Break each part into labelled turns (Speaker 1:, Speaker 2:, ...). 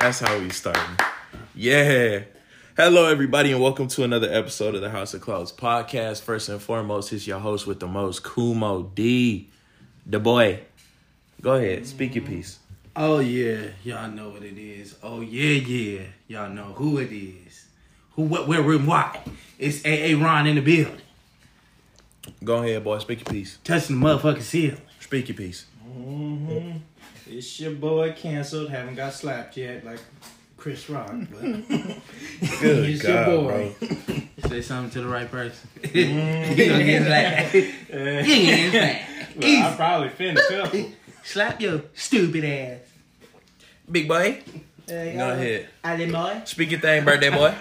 Speaker 1: Yeah, that's how we starting. Yeah. Hello, everybody, and welcome to another episode of the House of Clouds podcast. First and foremost, it's your host with the most, Kumo D, the boy. Go ahead, speak your piece.
Speaker 2: Oh yeah, y'all know what it is. Oh yeah, yeah, y'all know who it is. Who, what, where, when, why? It's AA Ron in the building,
Speaker 1: Go ahead, boy, speak your piece.
Speaker 2: touching the motherfucking ceiling.
Speaker 1: Speak your piece.
Speaker 3: Mm-hmm. It's your boy canceled. Haven't got slapped yet, like Chris Rock. But
Speaker 1: Good
Speaker 3: It's
Speaker 1: God,
Speaker 3: your
Speaker 1: bro.
Speaker 3: boy.
Speaker 2: Say something to the right person. you gonna get slapped. You gonna get slapped.
Speaker 3: well, I probably finished couple.
Speaker 2: Slap your stupid ass.
Speaker 1: Big boy,
Speaker 2: Uh,
Speaker 1: go ahead.
Speaker 2: Ali boy.
Speaker 1: Speak your thing, birthday boy.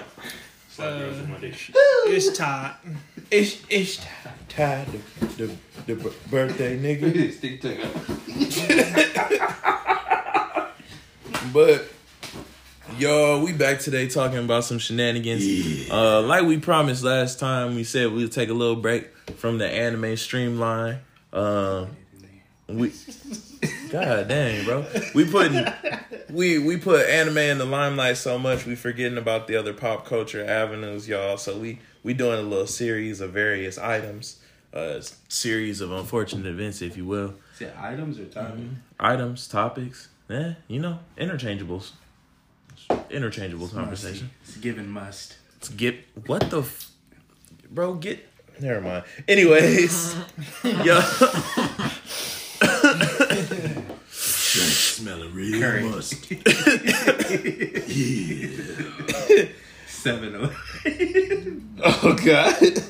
Speaker 3: It's Todd.
Speaker 1: It's it's tied the, the, the birthday nigga.
Speaker 2: Stick to
Speaker 1: But yo, we back today talking about some shenanigans. Uh, like we promised last time, we said we'd take a little break from the anime streamline. Um, we, god dang, bro, we putting we we put anime in the limelight so much we forgetting about the other pop culture avenues, y'all. So we we doing a little series of various items, uh, series of unfortunate events, if you will
Speaker 2: Is it items or topics?
Speaker 1: items, topics, eh, you know, interchangeables. Interchangeable conversation.
Speaker 2: It's given must.
Speaker 1: Let's get what the f- bro get never mind. Anyways, yo
Speaker 2: Smelling real
Speaker 1: Curry.
Speaker 2: must. Seven oh.
Speaker 1: Oh god.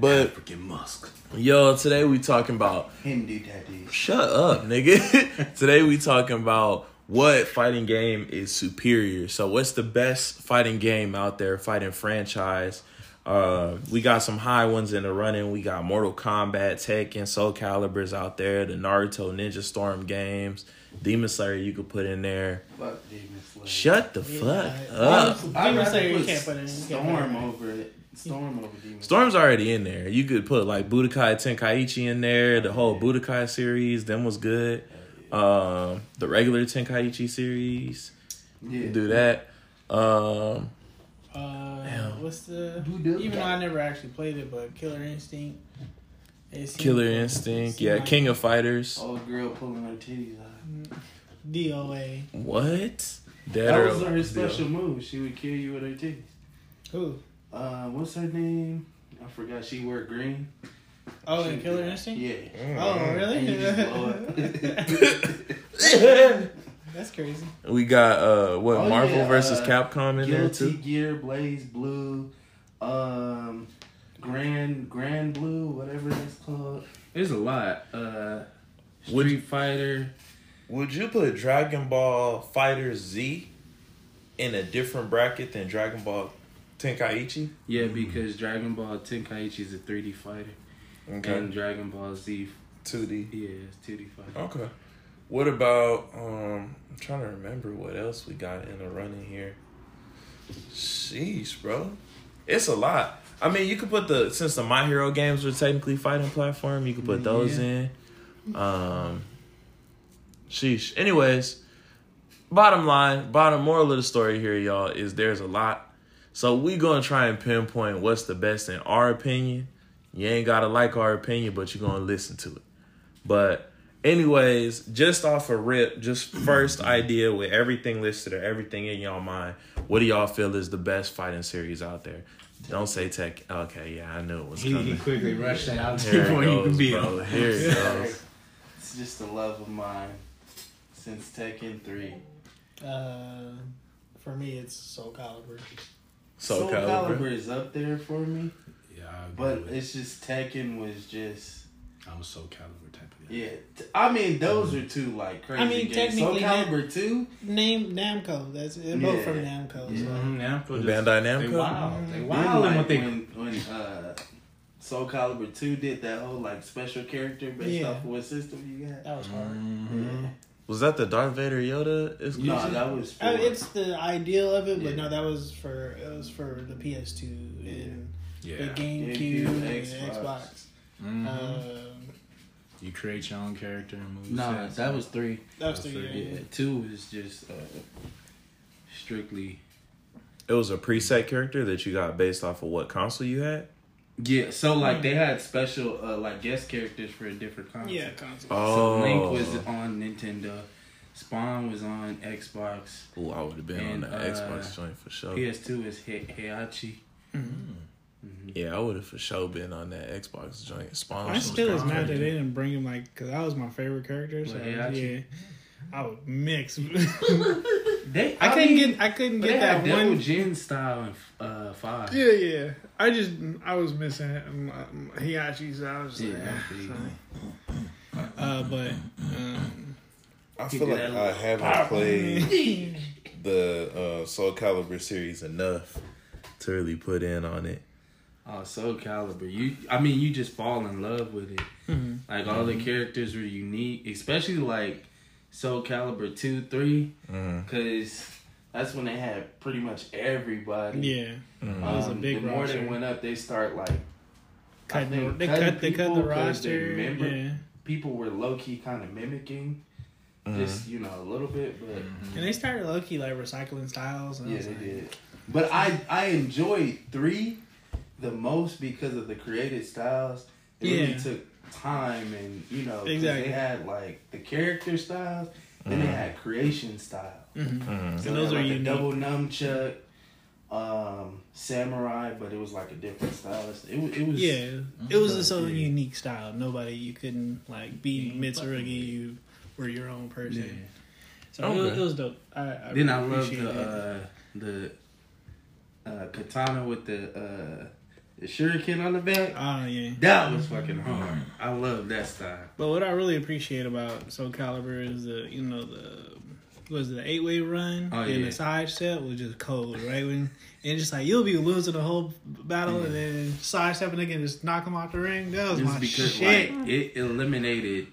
Speaker 1: But
Speaker 2: African musk.
Speaker 1: yo, today we talking about
Speaker 2: Him do tattoos.
Speaker 1: shut up, nigga. today we talking about what fighting game is superior. So what's the best fighting game out there, fighting franchise? Uh, we got some high ones in the running. We got Mortal Kombat, Tekken, Soul Calibers out there, the Naruto Ninja Storm games, Demon Slayer you could put in there.
Speaker 2: Fuck Demon Slayer.
Speaker 1: Shut the fuck up.
Speaker 2: I'd
Speaker 3: Demon Slayer, you can't put in. You can't put it
Speaker 2: Storm over it. Storm over Demon.
Speaker 1: Storm's already in there. You could put like Budokai Tenkaichi in there. The whole Budokai series, them was good. Um, the regular Tenkaichi series,
Speaker 2: Yeah.
Speaker 1: do that. Um,
Speaker 3: Uh, what's the?
Speaker 2: Who
Speaker 3: Even though I never actually played it, but Killer Instinct. It
Speaker 1: Killer. Instinct, yeah,
Speaker 3: like
Speaker 1: King of Fighters.
Speaker 2: Old girl pulling her titties out.
Speaker 3: DOA.
Speaker 1: What? Dead
Speaker 2: That was her special move. She would kill you with her titties.
Speaker 3: Who?
Speaker 2: Uh, what's her name? I forgot. She wore green.
Speaker 3: Oh,
Speaker 2: She
Speaker 3: in Killer. Instinct.
Speaker 2: Yeah.
Speaker 3: Oh,
Speaker 2: And you just blow
Speaker 3: really? That's crazy.
Speaker 1: We got uh what
Speaker 2: Oh,
Speaker 1: Marvel
Speaker 2: yeah,
Speaker 1: versus
Speaker 2: uh,
Speaker 1: Capcom in there
Speaker 2: Guilty
Speaker 1: too.
Speaker 2: Gear, BlazBlue, um, Grand Grand Blue, whatever it's called. There's a lot. Uh,
Speaker 1: Would-
Speaker 2: Street Fighter.
Speaker 1: Would you put Dragon Ball FighterZ in a different bracket than Dragon Ball Tenkaichi?
Speaker 2: Yeah, because Dragon Ball Tenkaichi is a 3D fighter,
Speaker 1: Okay,
Speaker 2: and Dragon Ball Z,
Speaker 1: two D.
Speaker 2: yeah, it's 2D fighter.
Speaker 1: Okay. What about um I'm trying to remember what else we got in the running here. Sheesh, bro. It's a lot. I mean, you could put the since the My Hero games were technically fighting platform, you could put those in. Um Sheesh. Anyways, bottom line, bottom moral of the story here, y'all, is there's a lot. So we gonna try and pinpoint what's the best in our opinion. You ain't gotta like our opinion, but you're gonna listen to it. But anyways, just off a rip, just first idea with everything listed or everything in y'all mind, what do y'all feel is the best fighting series out there? Don't say tech. Okay, yeah, I knew it was
Speaker 3: He, he
Speaker 1: coming.
Speaker 3: quickly rushed that out
Speaker 1: Here
Speaker 3: before
Speaker 1: it
Speaker 3: you can
Speaker 1: goes,
Speaker 3: beat
Speaker 1: bro.
Speaker 3: him.
Speaker 1: Here it goes.
Speaker 2: It's just a love of mine since Tekken 3.
Speaker 3: Uh, for me, it's Soul Calibur.
Speaker 1: So
Speaker 2: Soul
Speaker 1: Calibur.
Speaker 2: Calibur is up there for me,
Speaker 4: Yeah, I agree
Speaker 2: but it's just Tekken was just.
Speaker 4: I'm a Soul Calibur type of guy.
Speaker 2: Yeah, I mean those are two like crazy
Speaker 3: I mean,
Speaker 2: games. Soul
Speaker 3: technically,
Speaker 2: Calibur two,
Speaker 3: Name Namco. That's they're both
Speaker 2: Yeah.
Speaker 3: from Namco.
Speaker 2: Yeah.
Speaker 3: So.
Speaker 4: Mm-hmm, Namco just-
Speaker 1: Bandai
Speaker 4: They
Speaker 1: Namco?
Speaker 4: wild. They
Speaker 2: Then,
Speaker 4: wild
Speaker 2: like,
Speaker 4: what they.
Speaker 2: when when uh, Soul Calibur two did that whole like special character based
Speaker 3: Yeah.
Speaker 2: off of what system you got.
Speaker 3: That was hard.
Speaker 4: Mhm.
Speaker 1: Was that the Darth Vader Yoda? exclusive?
Speaker 2: No, that was. For,
Speaker 3: Uh, it's the ideal of it, but no, that was for it was for the PS2 and
Speaker 4: Yeah.
Speaker 3: the GameCube,
Speaker 2: GameCube,
Speaker 3: and
Speaker 2: Xbox.
Speaker 3: Xbox.
Speaker 4: Mhm.
Speaker 3: Um,
Speaker 4: You create your own character in move.
Speaker 2: Nah,
Speaker 4: sets.
Speaker 2: that was three.
Speaker 5: That was
Speaker 4: That's
Speaker 5: the
Speaker 4: pretty
Speaker 5: yeah.
Speaker 2: Yeah, two is just uh, strictly.
Speaker 1: It was a preset character that you got based off of what console you had.
Speaker 2: Yeah, so like they had special uh, like guest characters for different consoles.
Speaker 5: Yeah, console.
Speaker 1: Oh,
Speaker 2: So Link was on Nintendo, Spawn was on Xbox,
Speaker 1: Oh, I would have been
Speaker 2: And,
Speaker 1: on the
Speaker 2: uh,
Speaker 1: Xbox joint for sure.
Speaker 2: PS2 is He- Heihachi.
Speaker 1: Yeah, I would have for sure been on that Xbox joint. Spawn.
Speaker 5: I still is mad that they didn't bring him like because that was my favorite character. So
Speaker 2: Well, yeah,
Speaker 5: yeah,
Speaker 2: actually-
Speaker 5: I would mix.
Speaker 2: They,
Speaker 5: I couldn't
Speaker 2: mean,
Speaker 5: get I couldn't get that
Speaker 2: had double
Speaker 5: one.
Speaker 2: gen style in uh, five.
Speaker 5: Yeah, yeah. I just I was missing um, um, Heihachi, so I was
Speaker 2: Yeah,
Speaker 5: like,
Speaker 2: I feel
Speaker 5: so. uh, but um,
Speaker 6: I feel like I haven't played the uh, Soul Calibur series enough.
Speaker 1: to really put in on it.
Speaker 2: Oh, Soul Calibur. You, I mean, you just fall in love with it.
Speaker 5: mhm.
Speaker 2: Like all the characters were unique, especially like Soul Calibur two, three, because that's when they had pretty much everybody.
Speaker 5: yeah,
Speaker 1: Mm.
Speaker 5: That was a
Speaker 2: Um,
Speaker 5: big
Speaker 2: The more they went up, they start like
Speaker 5: Cut,
Speaker 2: think
Speaker 5: they
Speaker 2: cutting
Speaker 5: cut they cut
Speaker 2: people
Speaker 5: the
Speaker 2: 'cause they
Speaker 5: roster.
Speaker 2: remember-
Speaker 5: Yeah,
Speaker 2: people were low key kind of mimicking,
Speaker 1: Mm.
Speaker 2: just you know a little bit, but
Speaker 5: and they started low key like recycling styles. And
Speaker 2: yeah, they
Speaker 5: like,
Speaker 2: did. But I I enjoyed three the most because of the creative styles. It really took time and you know 'cause
Speaker 5: Exactly.
Speaker 2: they had like the character styles, then they had creation style.
Speaker 5: mhm.
Speaker 1: Mm.
Speaker 2: So
Speaker 5: And those
Speaker 2: they
Speaker 5: are
Speaker 2: like,
Speaker 5: unique.
Speaker 2: the double nunchuck, um, samurai, but it was like a different style. It was it was
Speaker 5: Yeah, it was
Speaker 2: But,
Speaker 5: just a
Speaker 2: yeah.
Speaker 5: unique style. Nobody you couldn't like be Mitsurugi. You were your own person.
Speaker 2: Yeah.
Speaker 5: So it, was, it was dope. I, I
Speaker 2: Then I love the uh, the uh, katana with the uh, the shuriken on the back.
Speaker 5: Oh yeah.
Speaker 2: That was fucking hard. I love that style.
Speaker 5: But what I really appreciate about Soul Calibur is the you know the was it the eight way run
Speaker 2: Oh,
Speaker 5: and
Speaker 2: yeah.
Speaker 5: the side step was just cold, right? When and just like you'll be losing the whole battle and then side stepping again, just knock them off the ring. That was
Speaker 2: Just
Speaker 5: my
Speaker 2: because
Speaker 5: shit.
Speaker 2: like it eliminated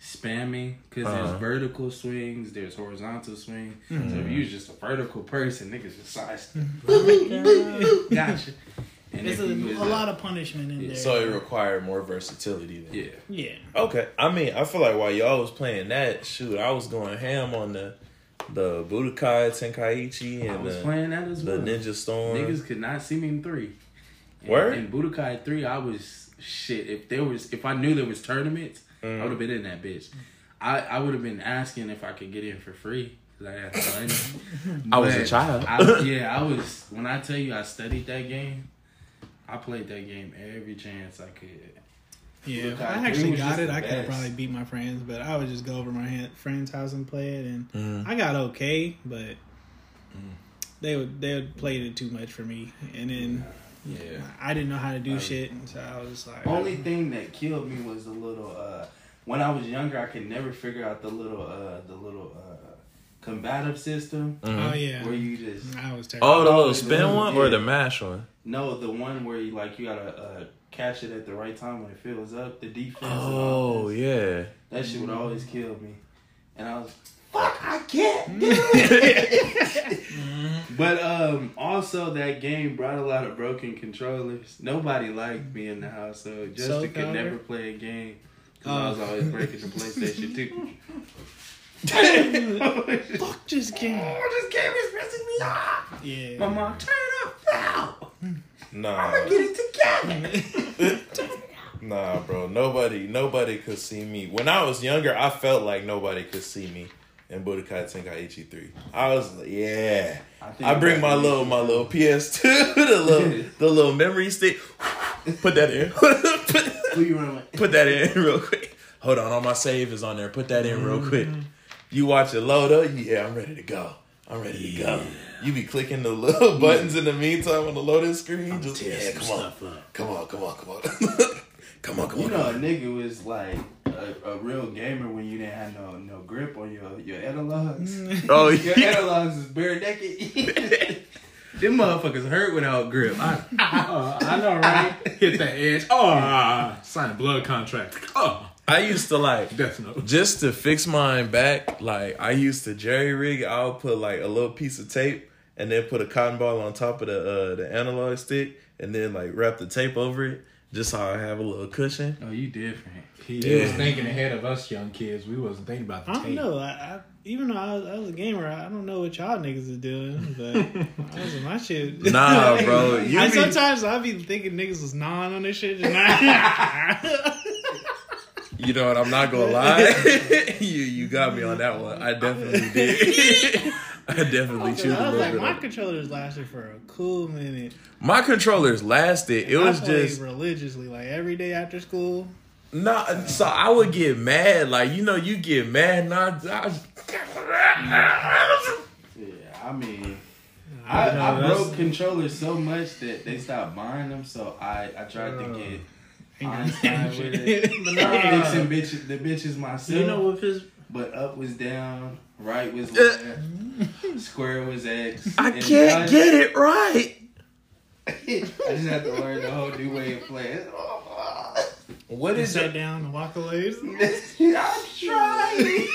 Speaker 2: spamming because
Speaker 1: Uh-huh.
Speaker 2: there's vertical swings, there's horizontal swing. So
Speaker 5: Mm-hmm.
Speaker 2: if you was just a vertical person, niggas just side step. Gotcha. And
Speaker 5: a,
Speaker 2: if you was
Speaker 5: a lot of punishment in
Speaker 2: Yeah.
Speaker 5: there.
Speaker 1: So it required more versatility. Then.
Speaker 2: yeah.
Speaker 5: yeah.
Speaker 1: Okay. I mean, I feel like while y'all was playing that, shoot, I was going ham on the the Budokai Tenkaichi and
Speaker 2: I
Speaker 1: and
Speaker 2: was
Speaker 1: the,
Speaker 2: playing that as
Speaker 1: the
Speaker 2: well.
Speaker 1: Ninja Storm.
Speaker 2: Niggas could not see me in three. And,
Speaker 1: Word?
Speaker 2: In Budokai three, I was shit. If there was, if I knew there was tournaments, I
Speaker 1: Mm.
Speaker 2: would have been in that bitch. I I would have been asking if I could get in for free I had.
Speaker 1: I was a child.
Speaker 2: I, yeah, I was. When I tell you I studied that game, I played that game every chance I could.
Speaker 5: Yeah,
Speaker 2: Budokai
Speaker 5: if I actually got it, I could have probably beat my friends, but I would just go over my hand, friend's house and play it, and
Speaker 1: Mhm.
Speaker 5: I got okay, but they would they would played it too much for me, and then
Speaker 2: Yeah.
Speaker 5: I didn't know how to do shit, and so I was like,
Speaker 2: Only thing that killed me was the little. uh When I was younger, I could never figure out the little uh the little uh combative system
Speaker 5: oh yeah,
Speaker 2: where you just
Speaker 5: I was terrible.
Speaker 1: Oh, the little spin
Speaker 2: the-
Speaker 1: one or the mash one?
Speaker 2: No, the one where you like you gotta uh, catch it at the right time when it fills up. The defense.
Speaker 1: Oh
Speaker 2: offense.
Speaker 1: yeah.
Speaker 2: that shit would always kill me, and I was fuck. I can't do it. but um, also that game brought a lot of broken controllers. Nobody liked me in the house, so Justin
Speaker 5: Soul
Speaker 2: could never play a game. 'cause I was
Speaker 5: Oh.
Speaker 2: always breaking the PlayStation 2.
Speaker 5: Fuck this game.
Speaker 2: Oh, this game is pissing me off.
Speaker 5: Yeah,
Speaker 2: My mom, turn it up now.
Speaker 6: Nah,
Speaker 2: Get it together.
Speaker 6: nah, bro. Nobody, nobody could see me. When I was younger, I felt like nobody could see me in Budokai Tenkaichi three. I was like, yeah.
Speaker 2: think
Speaker 6: I bring my
Speaker 2: that-
Speaker 6: little, my little PS2, the little, the little memory stick. Put that in. put,
Speaker 2: Who you running with?
Speaker 6: put that in real quick. Hold on, all my save is on there. Put that in real quick. Mm. You watch it load up. Yeah, I'm ready to go. I'm ready to go. You be clicking the little buttons in the meantime on the loading screen. Just yeah, come on, come on, come on, come on, come on, come
Speaker 2: You
Speaker 6: on.
Speaker 2: know, a nigga was like a, a real gamer when you didn't have no no grip on your your analogs.
Speaker 1: Oh
Speaker 2: Your
Speaker 1: yeah.
Speaker 2: analogs is bare naked. Them motherfuckers hurt without grip. I,
Speaker 4: Uh, I know, right? Hit that edge. Oh, sign a blood contract. Oh,
Speaker 1: I used to like
Speaker 4: Death Note.
Speaker 1: just to fix mine back. Like I used to jerry rig. I'll put like a little piece of tape and then put a cotton ball on top of the uh, the analog stick and then like wrap the tape over it just so I have a little cushion.
Speaker 2: oh, you different.
Speaker 4: He, he was thinking ahead of us young kids. We wasn't thinking about the
Speaker 5: I don't
Speaker 4: tape.
Speaker 5: know. I, I even though I was, I was a gamer, I don't know what y'all niggas is doing, but I was in my shit.
Speaker 1: Nah, bro. You
Speaker 5: I,
Speaker 1: be-
Speaker 5: sometimes I be thinking niggas was non on this shit. And I,
Speaker 1: You know what? I'm not gonna lie. you you got me on that one. I definitely did. I definitely chewed a
Speaker 5: I was
Speaker 1: little
Speaker 5: like,
Speaker 1: bit.
Speaker 5: my
Speaker 1: on it.
Speaker 5: controllers lasted for a cool minute.
Speaker 1: My controllers lasted. It was
Speaker 5: I
Speaker 1: just
Speaker 5: religiously, like every day after school.
Speaker 1: nah. So I would get mad. Like you know, you get mad. Not. I,
Speaker 2: Yeah, I mean, I,
Speaker 3: know,
Speaker 2: I broke controllers so much that they stopped buying them. So I, I tried to get Einstein with it.
Speaker 5: But
Speaker 2: Nah.
Speaker 5: nah.
Speaker 2: Fixing bitches, the bitches myself.
Speaker 3: You know what his
Speaker 2: but up was down, right was left, square was X.
Speaker 1: I
Speaker 2: and
Speaker 1: can't get it right.
Speaker 2: I just have to learn the whole new way of playing.
Speaker 1: What is
Speaker 5: Just
Speaker 1: is
Speaker 5: sat
Speaker 1: it?
Speaker 5: down and walk away.
Speaker 2: I'm trying.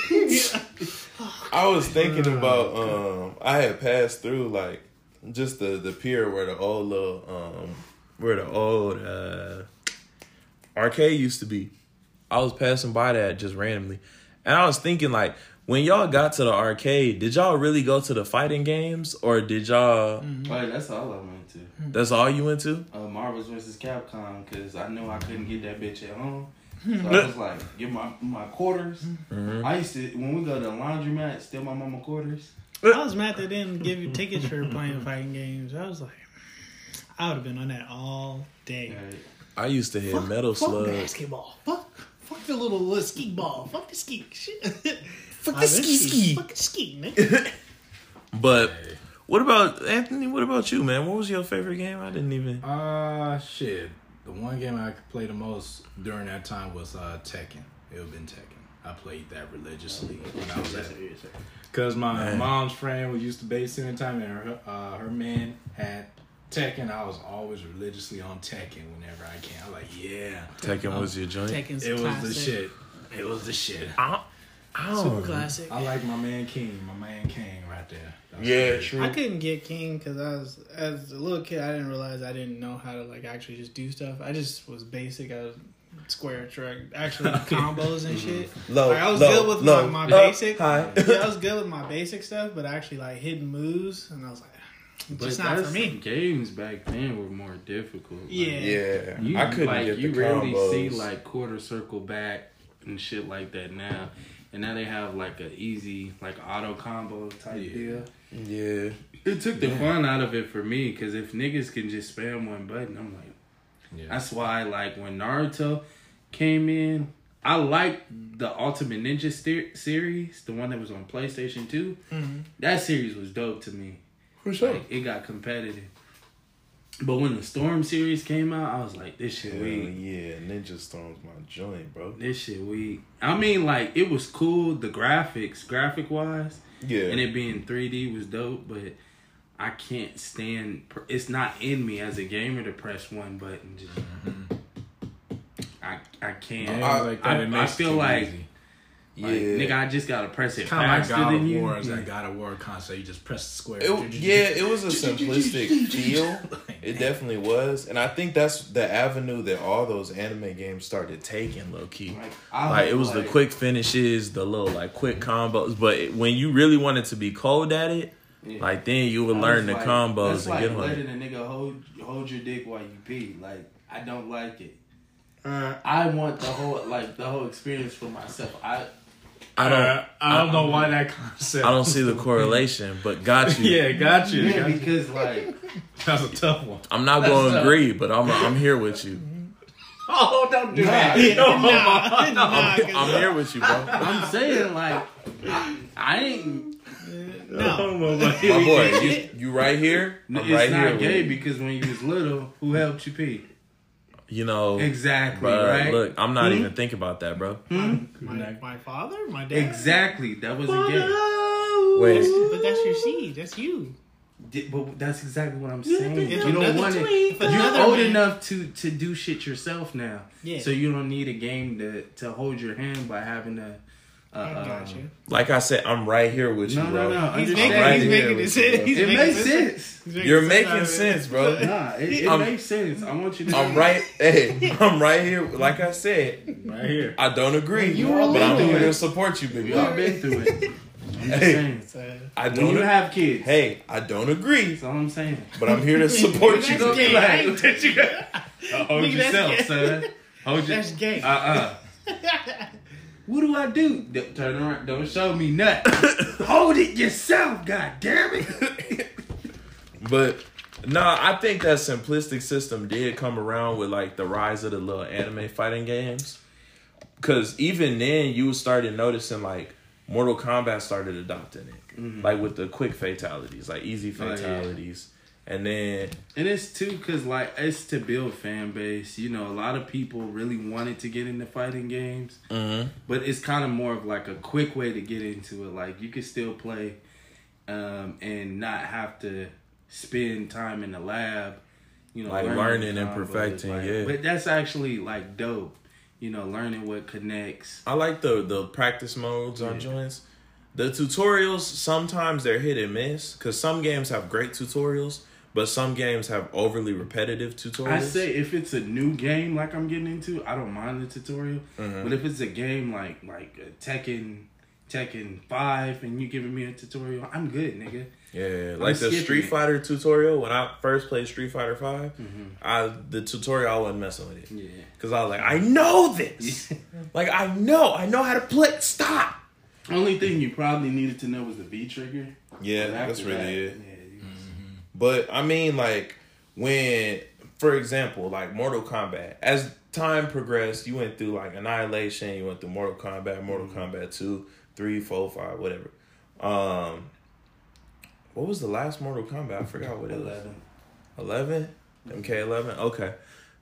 Speaker 1: I was thinking about. Um, I had passed through like just the the pier where the old little um where the old uh arcade used to be. I was passing by that just randomly, and I was thinking like. When y'all got to the arcade, did y'all really go to the fighting games, or did y'all?
Speaker 2: But that's all I went to.
Speaker 1: That's all you went to?
Speaker 2: Uh, Marvel's vs. Capcom because I knew I couldn't get that bitch at home. So I was like, get my my quarters.
Speaker 1: Mm-hmm.
Speaker 2: I used to when we go to the laundromat, steal my mama quarters.
Speaker 5: I was mad they didn't give you tickets for playing fighting games. I was like, I would have been on that all day.
Speaker 2: Right.
Speaker 1: I used to hit Metal
Speaker 5: fuck
Speaker 1: Slug.
Speaker 5: basketball. Fuck, fuck the little, little ski ball. Fuck the ski. Shit.
Speaker 1: Fuck the
Speaker 5: been
Speaker 1: ski ski.
Speaker 5: Fuck the ski, nigga.
Speaker 1: But what about Anthony? What about you, man? What was your favorite game? I didn't even.
Speaker 4: Uh, shit. The one game I could play the most during that time was uh, Tekken. It would have been Tekken. I played that religiously when I was at Because my
Speaker 1: Man.
Speaker 4: mom's friend was used to babysitting time, and her, uh, her man had Tekken. I was always religiously on Tekken whenever I can. I'm like, yeah.
Speaker 1: Tekken was your joint.
Speaker 5: Tekken's
Speaker 4: It was the shit. It was the shit.
Speaker 1: I, I
Speaker 5: Super
Speaker 1: don't.
Speaker 5: classic.
Speaker 4: I like my man King. My man King right there. That's
Speaker 1: Yeah,
Speaker 4: great.
Speaker 1: true.
Speaker 5: I couldn't get King because I was as a little kid. I didn't realize I didn't know how to like actually just do stuff. I just was basic. I was square track, actually combos and mm-hmm. shit.
Speaker 1: Low,
Speaker 5: Like, I was
Speaker 1: low,
Speaker 5: good with
Speaker 1: low,
Speaker 5: my, my
Speaker 1: up,
Speaker 5: basic.
Speaker 1: high.
Speaker 5: yeah, I was good with my basic stuff, but actually like hidden moves, and I was like, it's just not for me.
Speaker 2: Games back then were more difficult. Like,
Speaker 5: Yeah.
Speaker 1: Yeah,
Speaker 2: You,
Speaker 1: I couldn't
Speaker 2: like,
Speaker 1: get the
Speaker 2: you rarely
Speaker 1: combos.
Speaker 2: see like quarter circle back and shit like that now. And now they have like a easy like auto combo type
Speaker 4: Yeah.
Speaker 2: deal.
Speaker 1: yeah,
Speaker 2: It took the fun out of it for me because if niggas can just spam one button, I'm like,
Speaker 4: Yeah.
Speaker 2: that's why like when Naruto came in, I liked the Ultimate Ninja ster- series, the one that was on PlayStation 2.
Speaker 5: Mhm.
Speaker 2: That series was dope to me.
Speaker 1: For sure.
Speaker 2: Like, it got competitive. But when the Storm series came out, I was like, this shit
Speaker 1: Hell
Speaker 2: weak.
Speaker 1: yeah, Ninja Storm's my joint, bro.
Speaker 2: This shit weak. I mean, like, it was cool, the graphics, graphic wise,
Speaker 1: Yeah,
Speaker 2: and it being 3D was dope, but I can't stand, it's not in me as a gamer to press one button. Just, mm-hmm. I, I can't.
Speaker 4: Games
Speaker 1: I-
Speaker 4: like that,
Speaker 2: I-
Speaker 4: it
Speaker 2: I
Speaker 4: makes it
Speaker 2: feel
Speaker 4: too
Speaker 2: like-
Speaker 4: easy.
Speaker 1: Yeah.
Speaker 2: Like, nigga, I just gotta press it
Speaker 4: Kind of like
Speaker 2: faster
Speaker 4: God
Speaker 2: than
Speaker 4: of
Speaker 2: you.
Speaker 4: War is that God of War concept. You just press the square.
Speaker 1: It, yeah, it was a simplistic feel. It definitely was, and I think that's the avenue that all those anime games started taking, low key.
Speaker 2: Like,
Speaker 1: Like it
Speaker 2: hope,
Speaker 1: was the quick finishes, the little like quick combos. But it- when you really wanted to be cold at it,
Speaker 2: Yeah.
Speaker 1: like then you would
Speaker 2: I
Speaker 1: learn the
Speaker 2: like-
Speaker 1: combos
Speaker 2: That's
Speaker 1: and
Speaker 2: like
Speaker 1: get on
Speaker 2: letting
Speaker 1: it.
Speaker 2: a nigga hold hold your dick while you pee. Like I don't like it.
Speaker 5: Uh,
Speaker 2: I want the whole like the whole experience for myself. I
Speaker 1: I don't.
Speaker 4: Uh, I don't know why that concept.
Speaker 1: I don't see the correlation, but got you.
Speaker 4: yeah, got you.
Speaker 2: yeah
Speaker 4: Got you.
Speaker 2: because like
Speaker 4: That's a tough one.
Speaker 1: I'm not going to agree, but I'm I'm here with you.
Speaker 4: Oh, don't do
Speaker 2: Nah.
Speaker 4: that.
Speaker 5: yeah,
Speaker 4: No,
Speaker 5: nah, nah, 'cause-
Speaker 1: I'm here with you, bro.
Speaker 2: I'm saying like I, I ain't.
Speaker 5: no.
Speaker 4: my
Speaker 1: boy, you, you right here. I'm
Speaker 2: it's
Speaker 1: right
Speaker 2: not
Speaker 1: here.
Speaker 2: gay because when you was little, who helped you pee?
Speaker 1: You know,
Speaker 2: Exactly
Speaker 1: bruh,
Speaker 2: right.
Speaker 1: Look, I'm not
Speaker 2: Hmm?
Speaker 1: even thinking about that, bro.
Speaker 5: My, my father, my dad.
Speaker 2: Exactly, that was a gay.
Speaker 1: Wait,
Speaker 5: But that's your seed. That's you.
Speaker 2: Di- But that's exactly what I'm saying.
Speaker 5: If
Speaker 2: You don't want it.
Speaker 5: tweet- if
Speaker 2: You're old
Speaker 5: man-
Speaker 2: enough to to do shit yourself now.
Speaker 5: Yeah.
Speaker 2: So you don't need a game to to hold your hand by having a Uh,
Speaker 5: I got you.
Speaker 1: Like I said, I'm right here with you,
Speaker 2: No,
Speaker 1: bro.
Speaker 2: no, no.
Speaker 5: He's making,
Speaker 1: right
Speaker 5: he's making
Speaker 1: with
Speaker 5: this.
Speaker 1: you.
Speaker 5: He's
Speaker 2: It
Speaker 5: making
Speaker 2: makes
Speaker 5: sense.
Speaker 2: sense.
Speaker 5: Making
Speaker 1: You're
Speaker 5: sense
Speaker 1: making
Speaker 5: out of it.
Speaker 1: sense, bro.
Speaker 2: Nah, it, it
Speaker 1: I'm-
Speaker 2: makes sense. I want you to.
Speaker 1: I'm right. Hey, I'm right here. Like I said,
Speaker 3: Right here.
Speaker 1: I don't agree,
Speaker 5: You were
Speaker 1: but I'm here to support you, big
Speaker 2: We all
Speaker 1: dog.
Speaker 2: been through it. I'm
Speaker 1: Hey. I don't.
Speaker 2: you
Speaker 1: ag-
Speaker 2: have kids,
Speaker 1: hey, I don't agree,
Speaker 2: that's all I'm saying.
Speaker 1: but I'm here to support you.
Speaker 2: Don't be
Speaker 5: gay.
Speaker 2: like,
Speaker 5: I ain't
Speaker 2: what you? Uh, hold yourself, son. Hold your,
Speaker 5: That's gay.
Speaker 2: Uh uh What do I do? D- Turn around. Don't show me nothing. Hold it yourself. God damn it.
Speaker 1: But nah, I think that simplistic system did come around with like the rise of the little anime fighting games. Cause even then you started noticing like Mortal Kombat started adopting it. Mm-hmm. Like with the quick fatalities, like easy
Speaker 2: Oh, yeah.
Speaker 1: And then
Speaker 2: And it's too because like it's to build fan base. You know, a lot of people really wanted to get into fighting games, but it's kind of more of like a quick way to get into it. Like you can still play, um, and not have to spend time in the lab. You know,
Speaker 1: Like learning and perfecting, yeah.
Speaker 2: But that's actually like dope. You know, learning what connects.
Speaker 1: I like the the practice modes on joints. The tutorials sometimes they're hit and miss because some games have great tutorials, but some games have overly repetitive tutorials.
Speaker 2: I say if it's a new game like I'm getting into, I don't mind the tutorial.
Speaker 1: Mm-hmm.
Speaker 2: But if it's a game like like Tekken, Tekken Five, and you giving me a tutorial, I'm good, nigga.
Speaker 1: Yeah, like the Street
Speaker 2: it.
Speaker 1: Fighter tutorial when I first played Street Fighter 5 I the tutorial I wasn't messing with it
Speaker 2: Mm-hmm. Yeah.
Speaker 1: because I was like, I know this, like I know, I know how to play. Stop.
Speaker 2: Only thing you probably needed to know was the V trigger.
Speaker 1: Yeah, that's really
Speaker 2: that,
Speaker 1: it.
Speaker 2: Yeah,
Speaker 1: But I mean, like when, for example, like Mortal Kombat, as time progressed, you went through like Annihilation, you went through Mortal Kombat, Mortal Kombat two, three, four, five, whatever. Um, what was the last Mortal Kombat? I forgot what it was.
Speaker 2: Eleven.
Speaker 1: 11 mk11 okay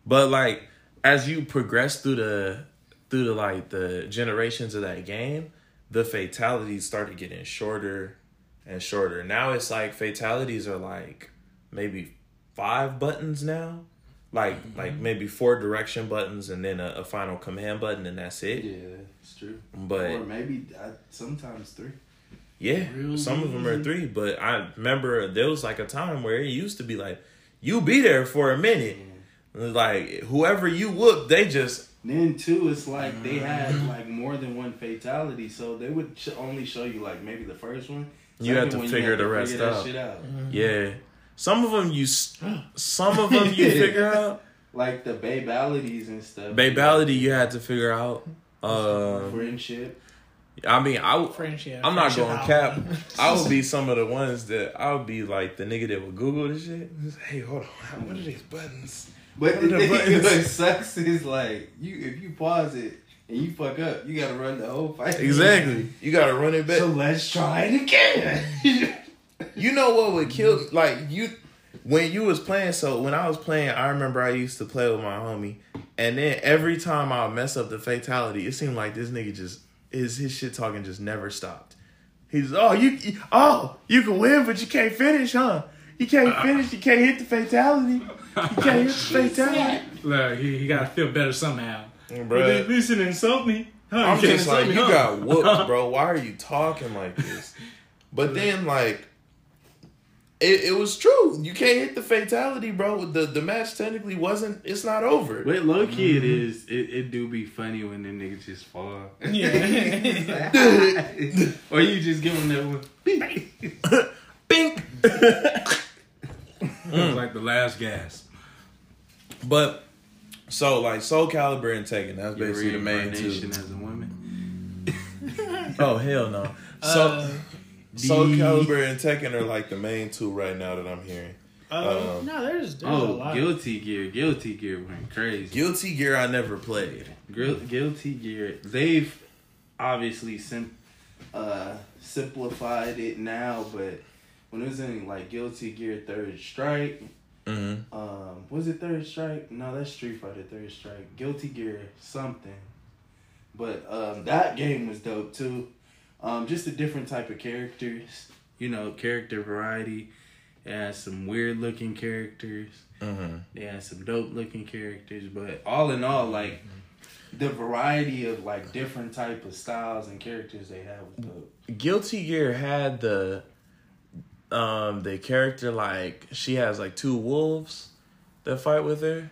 Speaker 1: but like as you progress through the through the like the generations of that game the fatalities started getting shorter and shorter. Now it's like fatalities are like maybe five buttons now. Like like maybe four direction buttons and then a, a final command button and that's it.
Speaker 2: Yeah, it's true.
Speaker 1: but
Speaker 2: or maybe uh, sometimes three.
Speaker 1: yeah,
Speaker 2: Real
Speaker 1: some of them are three, but I remember there was like a time where it used to be like you be there for a minute, like whoever you whoop, they just
Speaker 2: Then too, it's like they had like more than one fatality, so they would sh- only show you like maybe the first one.
Speaker 1: You had to
Speaker 2: one,
Speaker 1: figure
Speaker 2: had
Speaker 1: the rest
Speaker 2: figure that
Speaker 1: out.
Speaker 2: shit out.
Speaker 1: yeah. Some of them you, some of them you figure out.
Speaker 2: Like the babalities and stuff.
Speaker 1: Babality you had to figure out. Uh,
Speaker 2: friendship.
Speaker 1: I mean, I w-
Speaker 5: Friendship.
Speaker 1: I'm not going cap. I would be some of the ones that I would be like the nigga that would Google the shit. Hey, hold on, what are these buttons?
Speaker 2: But
Speaker 1: What
Speaker 2: the
Speaker 1: the
Speaker 2: thing
Speaker 1: buttons?
Speaker 2: what sucks is like you if you pause it and you fuck up, you gotta run the whole fight.
Speaker 1: Exactly. You gotta run it back.
Speaker 2: So let's try it again.
Speaker 1: You know what would kill like you when you was playing so when I was playing I remember I used to play with my homie and then every time I would mess up the fatality it seemed like this nigga just his his shit talking just never stopped. He's oh you you- oh you can win but you can't finish huh? You can't finish you can't hit the fatality. You can't hit the fatality.
Speaker 3: Look, he, he gotta feel better somehow.
Speaker 1: Bruh.
Speaker 3: But at least it insult me. Huh,
Speaker 1: I'm just like you
Speaker 3: huh?
Speaker 1: got whooped, bro. Why are you talking like this? But then like it, it was true. You can't hit the fatality, bro. The the match technically wasn't it's not over.
Speaker 2: But low key it mm-hmm. is it, it do be funny when them niggas just fall.
Speaker 5: Yeah.
Speaker 2: or you just give them that one.
Speaker 1: Bink.
Speaker 3: It was like the last gas.
Speaker 1: But so like Soul Calibur and Tekken, that's
Speaker 2: Your
Speaker 1: basically the main two.
Speaker 2: as a woman.
Speaker 1: Oh hell no. So
Speaker 5: Uh,
Speaker 1: Soul
Speaker 2: the-
Speaker 1: Calibur and Tekken are like the main two right now that I'm hearing.
Speaker 5: uh,
Speaker 1: Um,
Speaker 5: no, there's there's a
Speaker 2: Oh,
Speaker 5: lot.
Speaker 2: Guilty Gear. Guilty Gear went crazy.
Speaker 1: Guilty Gear I never played.
Speaker 2: Guilty Gear. They've obviously sim- uh, simplified it now, but when it was in like Guilty Gear Third Strike,
Speaker 1: Mm-hmm.
Speaker 2: um, was it Third Strike? No, that's Street Fighter Third Strike. Guilty Gear something, but um, that game was dope too. Um, just a different type of characters, you know, character variety. It has some weird looking characters.
Speaker 1: Mm-hmm.
Speaker 2: They had some dope looking characters, but all in all, like the variety of like different type of styles and characters they have was dope.
Speaker 1: Guilty Gear had the um the character like she has like two wolves that fight with her.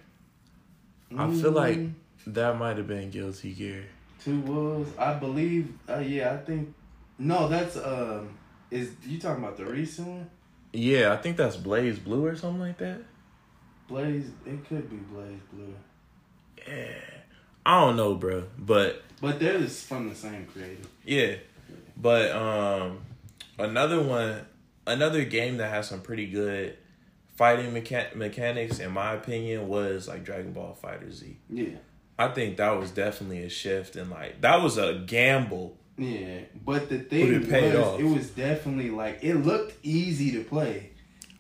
Speaker 1: I feel like
Speaker 2: Mm,
Speaker 1: that might have been Guilty Gear.
Speaker 2: two wolves. I believe. Uh, yeah, I think. No, that's um. Is you talking about the recent one?
Speaker 1: Yeah, I think that's BlazBlue or something like that.
Speaker 2: Blaze. It could be Blaze Blue,
Speaker 1: Yeah. I don't know, bro, but
Speaker 2: but they're just from the same creator.
Speaker 1: yeah. But um another one another game that has some pretty good fighting mecha- mechanics in my opinion was like Dragon Ball FighterZ.
Speaker 2: Yeah.
Speaker 1: I think that was definitely a shift and like that was a gamble.
Speaker 2: Yeah, but the thing
Speaker 1: it paid
Speaker 2: was,
Speaker 1: off.
Speaker 2: it was definitely like it looked easy to play.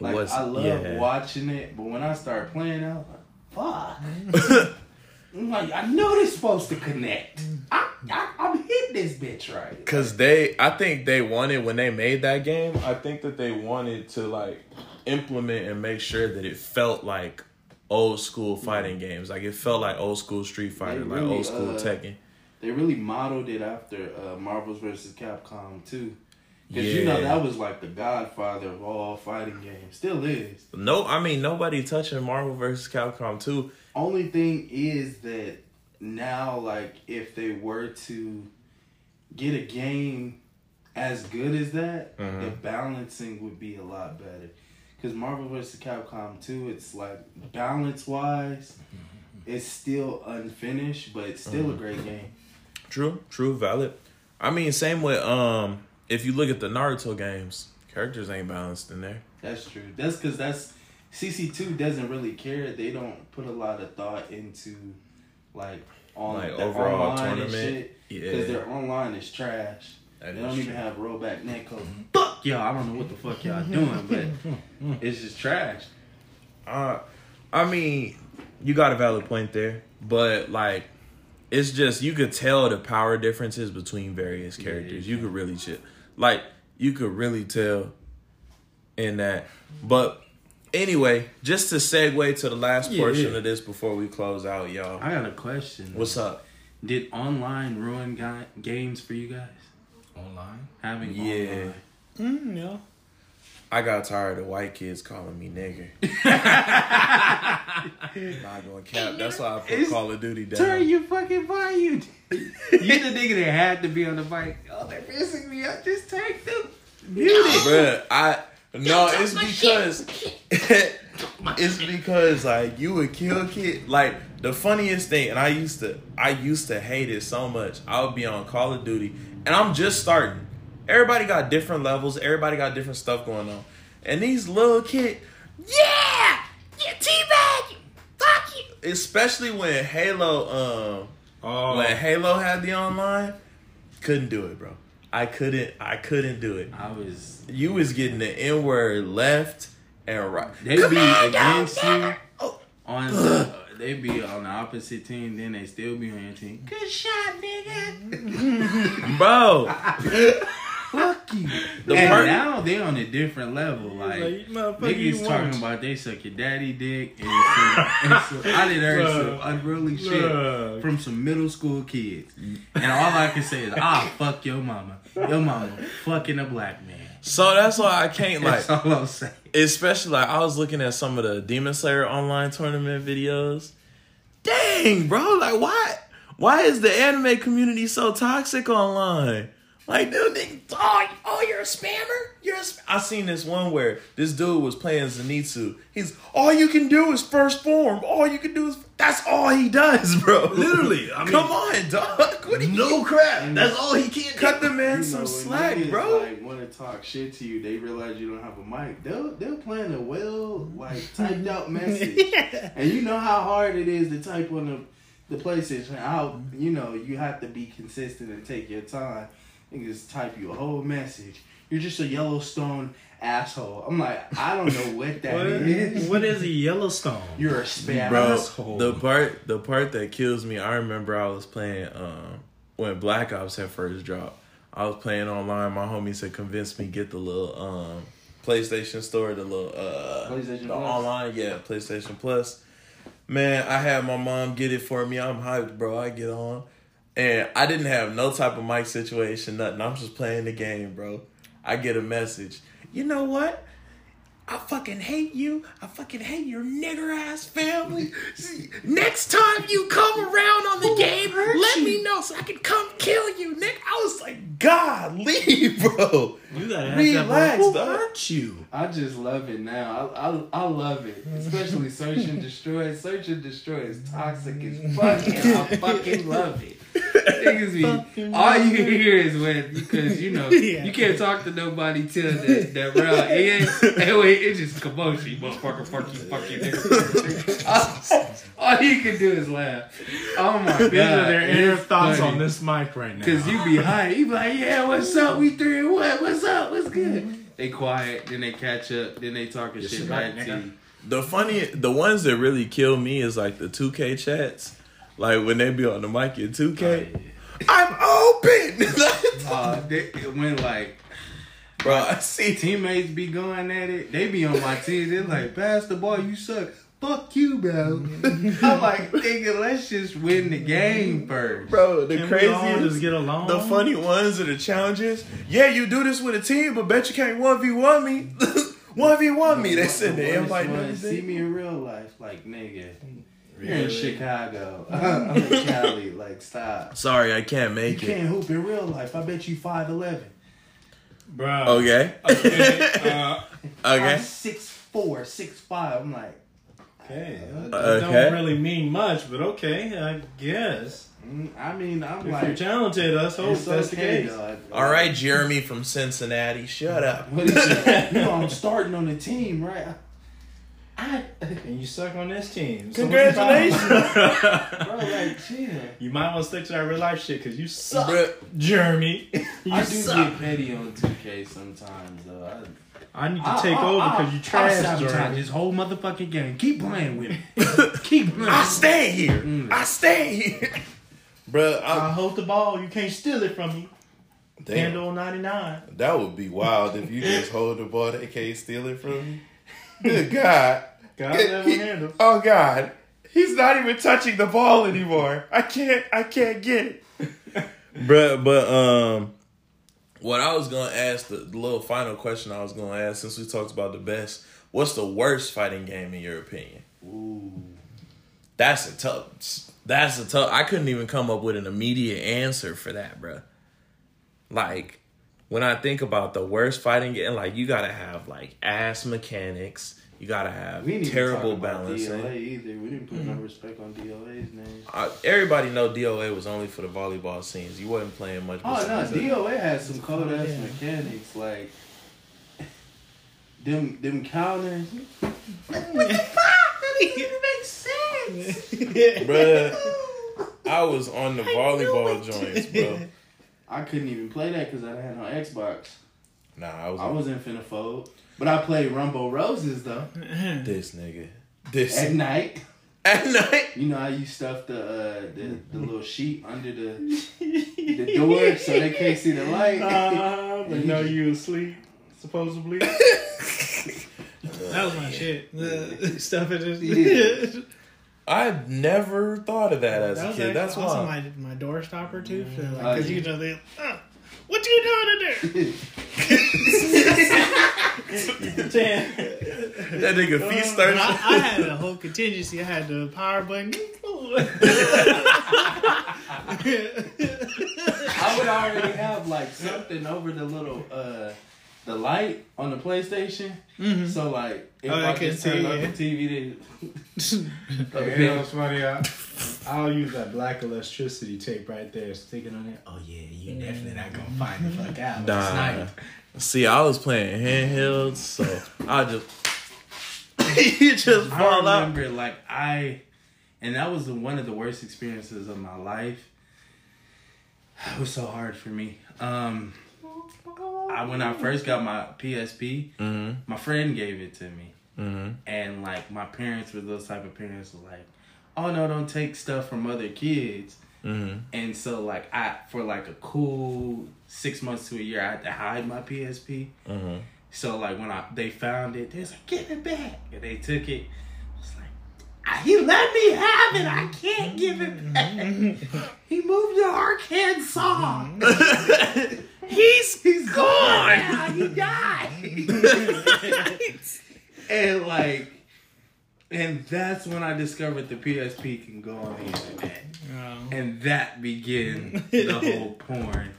Speaker 2: Like
Speaker 1: Was-
Speaker 2: I love
Speaker 1: yeah.
Speaker 2: watching it, but when I started playing, I was like, "Fuck!" I'm like, I know this supposed to connect. I, I I'm hitting this bitch right.
Speaker 1: Cause they, I think they wanted when they made that game. I think that they wanted to like implement and make sure that it felt like old school fighting games. Like it felt like old school Street Fighter, like old school
Speaker 2: uh,
Speaker 1: Tekken.
Speaker 2: They really modeled it after uh, Marvel's versus Capcom too. Because you know that was like the godfather of all fighting games. Still is.
Speaker 1: No, I mean nobody touching Marvel vs. Capcom 2.
Speaker 2: Only thing is that now, like, if they were to get a game as good as that, the
Speaker 1: Mhm.
Speaker 2: balancing would be a lot better. Because Marvel vs. Capcom 2, it's like balance wise, it's still unfinished, but it's still a great game.
Speaker 1: True, true, valid. I mean, same with um, if you look at the Naruto games, characters ain't balanced in there.
Speaker 2: That's true. That's because that's CC2 doesn't really care. They don't put a lot of thought into like on
Speaker 1: Like
Speaker 2: the
Speaker 1: overall tournament.
Speaker 2: shit.
Speaker 1: Yeah.
Speaker 2: Because their online is trash.
Speaker 1: That
Speaker 2: they don't even
Speaker 1: true.
Speaker 2: have rollback netcode. Fuck y'all. I don't know what the fuck y'all doing, but it's just trash.
Speaker 1: Uh, I mean, you got a valid point there, but like, it's just you could tell the power differences between various characters. You could really shit, like you could really tell in that. But anyway, just to segue to the last
Speaker 3: Yeah,
Speaker 1: portion
Speaker 3: yeah.
Speaker 1: of this before we close out, y'all.
Speaker 2: I got a question.
Speaker 1: What's up?
Speaker 2: Did online ruin ga- games for you guys?
Speaker 4: Online.
Speaker 2: Having
Speaker 1: Yeah.
Speaker 2: online.
Speaker 5: Mm, yeah.
Speaker 1: I got tired of white kids calling me nigger. Not going cap. That's why I put
Speaker 2: It's-
Speaker 1: Call of Duty down.
Speaker 2: Turn your fucking volume. you the nigga that had to be on the bike. Oh, they're missing me up. Just take them. Mute it.
Speaker 1: Bruh, I no, it's because it's because like you would kill kid. Like the funniest thing, and I used to I used to hate it so much. I would be on Call of Duty, and I'm just starting. Everybody got different levels. Everybody got different stuff going on, and these little kid, yeah, yeah, teabag, fuck you. Especially when Halo, um,
Speaker 3: Oh,
Speaker 1: when Halo had the online, couldn't do it, bro. I couldn't. I couldn't do it.
Speaker 2: I was.
Speaker 1: You was getting the N word left and right.
Speaker 2: They'd be against you
Speaker 1: Oh.
Speaker 2: on. The, they be on the opposite team, then they still be on your team. Good shot, nigga.
Speaker 1: Bro,
Speaker 2: Fuck you.
Speaker 1: The
Speaker 2: and
Speaker 1: part-
Speaker 2: now they on a different level. Like,
Speaker 3: like,
Speaker 2: niggas talking
Speaker 3: want.
Speaker 2: about they suck your daddy dick and some, and some I did heard some
Speaker 3: Bruh.
Speaker 2: unruly shit
Speaker 3: Bruh.
Speaker 2: from some middle school kids. And all I can say is, ah, fuck your mama. Your mama fucking a black man.
Speaker 1: So that's why I can't like,
Speaker 2: That's all I'm saying.
Speaker 1: especially like I was looking at some of the Demon Slayer online tournament videos. Dang, bro, like why? Why is the anime community so toxic online? Like, dude, they, oh, oh, you're a spammer. You're a sp-. I seen this one where this dude was playing Zenitsu. He's all you can do is first form. All you can do is that's all he does, bro.
Speaker 4: Literally, I mean-
Speaker 1: come on, dog. What do you
Speaker 4: No crap. That's all he can.
Speaker 1: cut the man
Speaker 2: You
Speaker 1: some
Speaker 2: know,
Speaker 1: slack, bro?
Speaker 2: Like want to talk shit to you, they realize you don't have a mic. They'll they'll plan a well like typed out message, and you know how hard it is to type on the the PlayStation. How you know you have to be consistent and take your time. Niggas type you a whole message. You're just a Yellowstone asshole. I'm like, I don't know what that
Speaker 3: What,
Speaker 2: is.
Speaker 3: what is a Yellowstone?
Speaker 2: You're a spam
Speaker 1: bro
Speaker 2: asshole.
Speaker 1: the part the part that kills me i remember i was playing um when black ops had first dropped i was playing online my homie said convince me get the little um playstation store the little uh
Speaker 2: PlayStation
Speaker 1: the
Speaker 2: Plus?
Speaker 1: online yeah playstation plus Man, I had my mom get it for me. I'm hyped, bro. I get on. And I didn't have no type of mic situation, nothing. I'm just playing the game, bro. I get a message. You know what? I fucking hate you. I fucking hate your nigger ass family. Next time you come around on the game, let me know so I can come kill you, Nick. I was like, God, leave, bro.
Speaker 3: You gotta ask
Speaker 1: Relax,
Speaker 3: that boy, who hurt you?
Speaker 2: I just love it now. I, I, I love it. Especially Search and Destroy. Search and Destroy is toxic as fuck. and I fucking love it. Niggas be, all you can hear is when, because you know,
Speaker 5: Yeah.
Speaker 2: you can't talk to nobody till that, that round ends. And wait, it's just commotion, you motherfucker, fuck you, fuck you, nigga. all, all you can do is laugh. Oh my god.
Speaker 3: These are their inner thoughts
Speaker 2: funny.
Speaker 3: on this mic right now.
Speaker 2: Cause you be high, you be like, yeah, what's up? We three and what? What's up? What's good? Mm-hmm. They quiet, then they catch up, then they talking shit
Speaker 3: shit
Speaker 2: back
Speaker 3: right,
Speaker 2: to you.
Speaker 1: The funny, the ones that really kill me is like the 2K chats. Like when they be on the mic in 2K. I'm open!
Speaker 2: Uh, they, when like
Speaker 1: bro, I see.
Speaker 2: teammates be going at it, they be on my team. They're like, pass the ball, you suck. Fuck you, bro. I'm like, nigga, let's just win the game first.
Speaker 1: Bro, the
Speaker 3: Can we all
Speaker 1: craziest.
Speaker 3: just get along?
Speaker 1: The funny ones are the challenges. Yeah, you do this with a team, but bet you can't 1v1 me. 1v1 me. They send the
Speaker 2: Worst
Speaker 1: invite and
Speaker 2: See me in real life, like nigga. You're in Chicago. I'm in Cali. Like, stop.
Speaker 1: Sorry, I can't
Speaker 2: You
Speaker 1: make it.
Speaker 2: You can't hoop in real life. I bet you five eleven.
Speaker 3: Bro.
Speaker 1: Okay.
Speaker 3: Okay. uh,
Speaker 2: I'm
Speaker 1: Okay.
Speaker 2: six four, six five. I'm like,
Speaker 3: okay. That
Speaker 1: Okay.
Speaker 3: don't really mean much, but okay, I guess.
Speaker 2: mm, I mean, I'm
Speaker 3: If you're talented, let's hope
Speaker 2: it's
Speaker 3: that's
Speaker 2: okay,
Speaker 3: the case.
Speaker 2: dog.
Speaker 1: All right, Jeremy from Cincinnati. Shut up.
Speaker 2: What is it? you know, I'm starting on the team, right? I,
Speaker 3: And you suck on this team. So
Speaker 1: Congratulations.
Speaker 3: what's the problem?
Speaker 2: bro, like, chill.
Speaker 3: you might want to stick to that real life shit because you suck,
Speaker 1: Bruh,
Speaker 3: Jeremy. you
Speaker 2: I do
Speaker 3: suck.
Speaker 2: get petty on 2K sometimes, though. I,
Speaker 3: I need to
Speaker 2: I-
Speaker 3: take
Speaker 2: I-
Speaker 3: over because you
Speaker 2: I
Speaker 3: trash,
Speaker 2: sabotage
Speaker 3: Jeremy.
Speaker 2: this whole motherfucking game. Keep playing with me. Keep playing.
Speaker 1: I stay here.
Speaker 2: Mm.
Speaker 1: I stay here. Bruh,
Speaker 3: I
Speaker 1: I,
Speaker 3: hold the ball. You can't steal it from me.
Speaker 1: damn,
Speaker 3: Handle 99.
Speaker 1: that would be wild if you just hold the ball. They can't steal it from you. Good God.
Speaker 3: God never handle.
Speaker 1: Oh God, he's not even touching the ball anymore. I can't, I can't get it. Bruh, but um, what I was gonna ask the, the little final question I was gonna ask since we talked about the best, what's the worst fighting game in your opinion?
Speaker 2: Ooh.
Speaker 1: That's a tough. That's a tough. I couldn't even come up with an immediate answer for that, bro. Like when I think about the worst fighting game, like you gotta have like ass mechanics. You gotta have
Speaker 2: We didn't
Speaker 1: terrible
Speaker 2: even talk about
Speaker 1: balancing.
Speaker 2: DOA either. We didn't put no respect on DOA's name.
Speaker 1: Uh, everybody know DOA was only for the volleyball scenes. You wasn't playing much.
Speaker 2: Oh no,
Speaker 1: besides that.
Speaker 2: DOA has some cold ass
Speaker 5: Yeah.
Speaker 2: mechanics like them them counters. What the fuck?
Speaker 1: That didn't even make sense, Bruh, I was on the volleyball joints, bro.
Speaker 2: I couldn't even play that because I didn't no Xbox.
Speaker 1: Nah, I was
Speaker 2: I
Speaker 1: on
Speaker 2: wasn't finna fold. But I played Rumble Roses though.
Speaker 1: this nigga. This
Speaker 2: At night.
Speaker 1: at night.
Speaker 2: You know how you stuff the uh, the, the little sheet under the the door so they can't see the light.
Speaker 3: Uh, but no, you asleep, supposedly.
Speaker 5: That was my shit. The stuff it is.
Speaker 2: Yeah.
Speaker 1: I never thought of that as
Speaker 5: That
Speaker 1: a
Speaker 5: was
Speaker 1: kid.
Speaker 5: actually
Speaker 1: That's
Speaker 5: also
Speaker 1: why.
Speaker 5: my my door stopper too. So like, cause you know they, uh, what you doing in there?
Speaker 3: Damn.
Speaker 1: That nigga feet
Speaker 5: But
Speaker 1: started.
Speaker 5: I, I had a whole contingency. I had the power button.
Speaker 2: I would already have like something over the little uh the light on the PlayStation. So like if
Speaker 5: Oh, I
Speaker 2: I
Speaker 5: can
Speaker 2: just turn
Speaker 5: see,
Speaker 2: up the TV, then
Speaker 3: You know what's funny? I, I'll use that black electricity tape right there, stick it on there. Oh yeah, you definitely not gonna find the fuck out.
Speaker 1: Nah.
Speaker 3: It's night.
Speaker 1: See, I was playing handhelds, so I just you just
Speaker 2: I
Speaker 1: fall out.
Speaker 2: remember like I, and that was the, one of the worst experiences of my life. It was so hard for me. Um, I when I first got my PSP,
Speaker 1: Mm-hmm.
Speaker 2: my friend gave it to me.
Speaker 1: Mm-hmm.
Speaker 2: and like my parents were those type of parents were like oh no don't take stuff from other kids
Speaker 1: Mm-hmm.
Speaker 2: and so like i for like a cool six months to a year i had to hide my psp
Speaker 1: Mm-hmm.
Speaker 2: so like when i they found it they was like give it back and they took it I was like He let me have it. I can't give it back. he moved to Arkansas.
Speaker 7: He's
Speaker 2: He's
Speaker 7: gone.
Speaker 2: gone. He died. and like, and that's when I discovered the PSP can go on the internet,
Speaker 5: Oh.
Speaker 2: and that began the whole porn.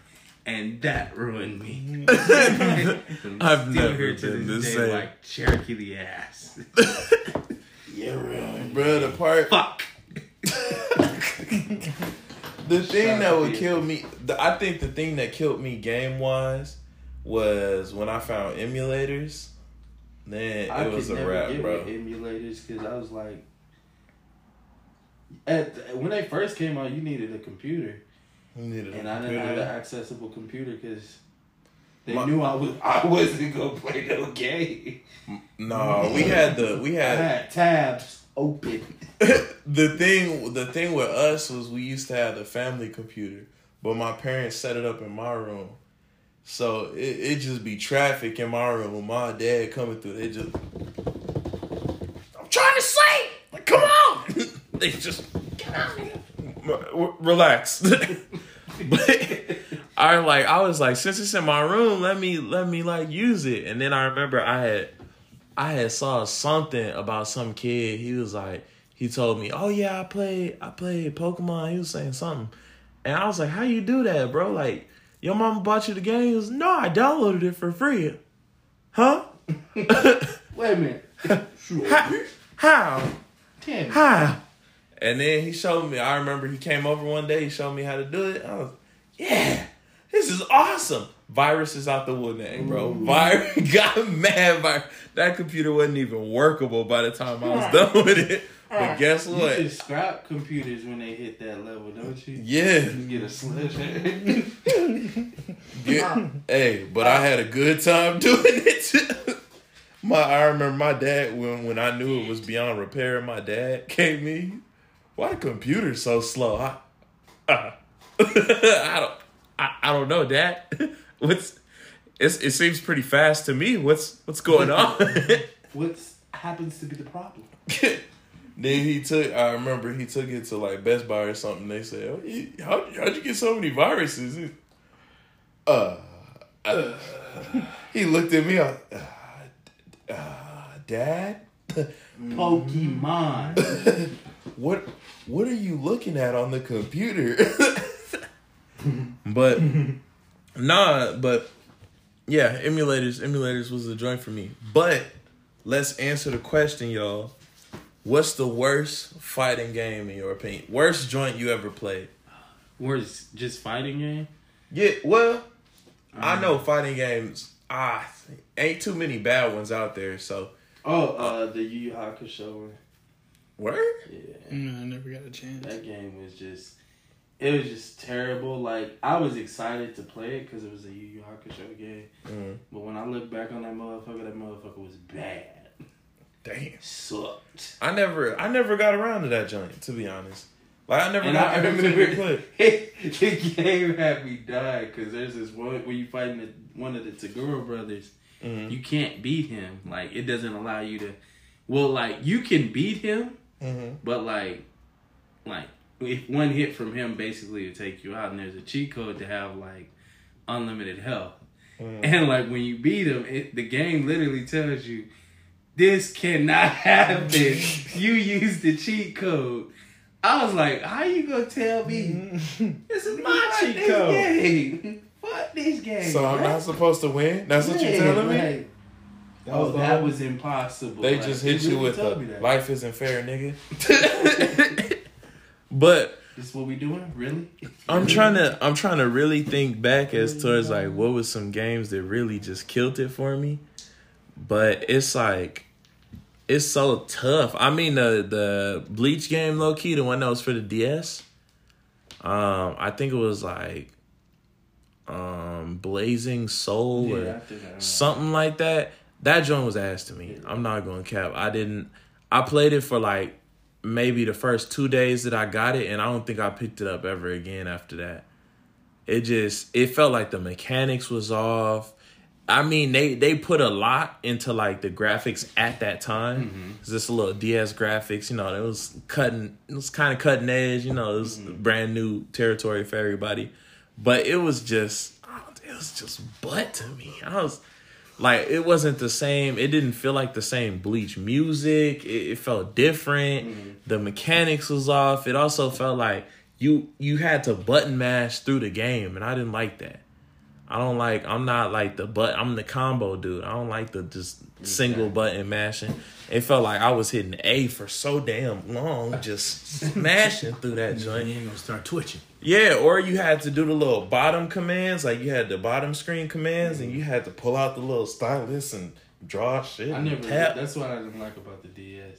Speaker 2: And that ruined me.
Speaker 7: I've
Speaker 2: Still
Speaker 7: never
Speaker 2: here to
Speaker 7: been
Speaker 2: this
Speaker 7: the
Speaker 2: day,
Speaker 7: same.
Speaker 2: Like Cherokee the ass.
Speaker 1: Yeah, right. Bro, the part
Speaker 2: Fuck.
Speaker 1: The thing that would kill me the, I think the thing that killed me game wise was when I found emulators. Then
Speaker 2: I
Speaker 1: it was
Speaker 2: could
Speaker 1: a
Speaker 2: never
Speaker 1: wrap,
Speaker 2: get
Speaker 1: bro.
Speaker 2: with emulators because I was like, at when they first came out, you needed a computer,
Speaker 1: You needed a
Speaker 2: and I didn't have an accessible computer because they
Speaker 1: My-
Speaker 2: knew I was I wasn't gonna play no game.
Speaker 1: No, we had the we had
Speaker 2: had tabs open.
Speaker 1: the thing the thing with us was we used to have the family computer, but my parents set it up in my room. So it, it just be traffic in my room. My dad coming through, they just I'm trying to sleep. Like, come on. they just get. Relax. but I like I was like, since it's in my room, let me let me like use it. And then I remember I had I had saw something about some kid. He was like, he told me, "Oh yeah, I played, I played Pokemon." He was saying something, and I was like, "How you do that, bro? Like, your mom bought you the game?" He was, "No, I downloaded it for free." Huh?
Speaker 2: Wait a minute.
Speaker 1: How? How?
Speaker 2: Damn.
Speaker 1: How? And then he showed me. I remember he came over one day. He showed me how to do it. I was, yeah, this is awesome. Virus is out the woodname, bro. Virus got mad. Virus. That computer wasn't even workable by the time I was done with it. But guess what?
Speaker 2: You
Speaker 1: what?
Speaker 2: can scrap computers when they hit that level, don't you?
Speaker 1: Yeah.
Speaker 2: You get a sledgehammer.
Speaker 1: Get- hey, but I had a good time doing it. my, I remember my dad when when I knew it was beyond repair. My dad came me. Why the computer so slow? I, uh, I don't, I, I don't know, Dad. What's it seems pretty fast to me. What's what's going on?
Speaker 2: what happens to be the problem?
Speaker 1: then he took. I remember he took it to like Best Buy or something. They said, oh, "How how'd you get so many viruses?" He- Uh, uh, he looked at me. Uh, uh, Dad,
Speaker 2: Pokemon.
Speaker 1: what what are you looking at on the computer? but nah, but yeah, emulators emulators was the joint for me. But let's answer the question, y'all. What's the worst fighting game in your opinion? Worst joint you ever played?
Speaker 2: Worst just fighting game?
Speaker 1: Yeah, well, I know fighting games. Ah, ain't too many bad ones out there. So,
Speaker 2: Oh, uh, the Yu Yu Hakusho one.
Speaker 1: word.
Speaker 2: Yeah,
Speaker 5: No, I never got a chance.
Speaker 2: that game was just. It was just terrible. Like I was excited to play it because it was a Yu Yu Hakusho game.
Speaker 1: Mm,
Speaker 2: But when I look back on that motherfucker, that motherfucker was bad.
Speaker 1: damn,
Speaker 2: Sucked.
Speaker 1: I never, I never got around to that joint. To be honest, like I never
Speaker 2: And
Speaker 1: got
Speaker 2: I
Speaker 1: the opportunity to
Speaker 2: remember
Speaker 1: play.
Speaker 2: the game had me die because there's this one where you fighting the, one of the Toguro brothers.
Speaker 1: Mhm.
Speaker 2: You can't beat him. Like it doesn't allow you to. Well, like you can beat him,
Speaker 1: Mhm.
Speaker 2: but like, like if one hit from him basically to take you out, and there's a cheat code to have like unlimited health. Mm. And like when you beat him, it, the game literally tells you this cannot happen. you used the cheat code. I was like, how you gonna tell me mm. this is my cheat
Speaker 3: this
Speaker 2: code? Game. Fuck this game.
Speaker 1: So I'm not supposed to win. That's what you're telling me.
Speaker 2: like,
Speaker 3: That
Speaker 2: oh,
Speaker 3: was
Speaker 2: that was impossible.
Speaker 1: They
Speaker 2: Like,
Speaker 1: just
Speaker 2: they
Speaker 1: hit you
Speaker 2: really
Speaker 1: with
Speaker 2: told
Speaker 1: the
Speaker 2: me that.
Speaker 1: life isn't fair, nigga. But
Speaker 2: This is what we doing? Really?
Speaker 1: I'm trying to I'm trying to really think back as towards like what was some games that really just killed it for me. But it's like it's so tough. I mean the the Bleach game low key, the one that was for the DS. Um, I think it was like um Blazing Soul
Speaker 2: Yeah,
Speaker 1: or something like that. That joint was ass to me. I'm not going to cap. I didn't. I played it for like maybe the first two days that I got it, and I don't think I picked it up ever again after that. It just it felt like the mechanics was off. I mean, they they put a lot into like the graphics at that time.
Speaker 2: Mm-hmm.
Speaker 1: It's just a little DS graphics, you know. It was cutting. It was kind of cutting edge, you know. It was
Speaker 2: Mm-hmm.
Speaker 1: brand new territory for everybody, but it was just it was just butt to me. I was like, it wasn't the same. It didn't feel like the same Bleach music. It, it felt different.
Speaker 2: Mm-hmm.
Speaker 1: The mechanics was off. It also felt like you you had to button mash through the game, and I didn't like that. I don't like. I'm not like the but. I'm the combo dude. I don't like the just single button mashing. It felt like I was hitting A for so damn long, just smashing through that
Speaker 4: You
Speaker 1: joint.
Speaker 4: ain't gonna start twitching.
Speaker 1: Yeah, or you had to do the little bottom commands, like you had the bottom screen commands, and you had to pull out the little stylus and draw shit.
Speaker 2: I never.
Speaker 1: tap
Speaker 2: That's what I didn't like about the DS.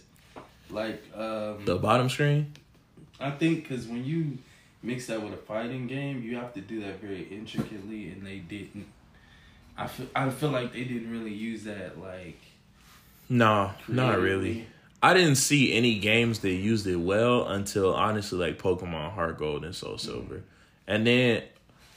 Speaker 2: Like, um,
Speaker 1: the bottom screen.
Speaker 2: I think because when you mix that with a fighting game, you have to do that very intricately, and they didn't. I feel. I feel like they didn't really use that like.
Speaker 1: No, not really. I didn't see any games that used it well until honestly like Pokemon Heart Gold and Soul Silver. And then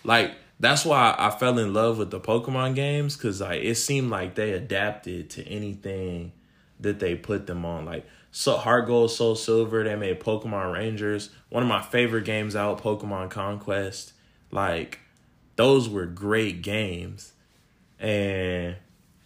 Speaker 1: like that's why I fell in love with the Pokemon games cuz like it seemed like they adapted to anything that they put them on like so Heart Gold, Soul Silver, they made Pokemon Rangers, one of my favorite games out, Pokemon Conquest. Like those were great games. And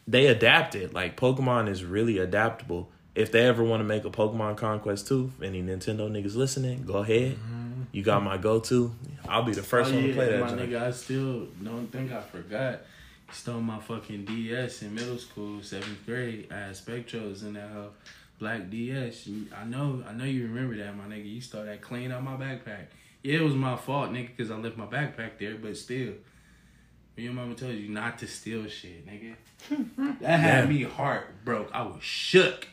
Speaker 1: they adapted. Like Pokemon is really adaptable. If they ever want to make a Pokemon Conquest 2, any Nintendo niggas listening, go ahead. Mm-hmm. You got my go to. I'll be the first
Speaker 2: oh,
Speaker 1: one
Speaker 2: yeah,
Speaker 1: to play that.
Speaker 2: my
Speaker 1: joint.
Speaker 2: nigga, I still don't think I forgot. He stole my fucking DS in middle school, seventh grade. I had Spectrobes in that hoe. Black DS. I know, I know you remember that, my nigga. You stole that clean out my backpack. Yeah, it was my fault, nigga, because I left my backpack there, but still. When your mama told you not to steal shit, nigga. That had
Speaker 1: Yeah.
Speaker 2: me heartbroke. I was shook.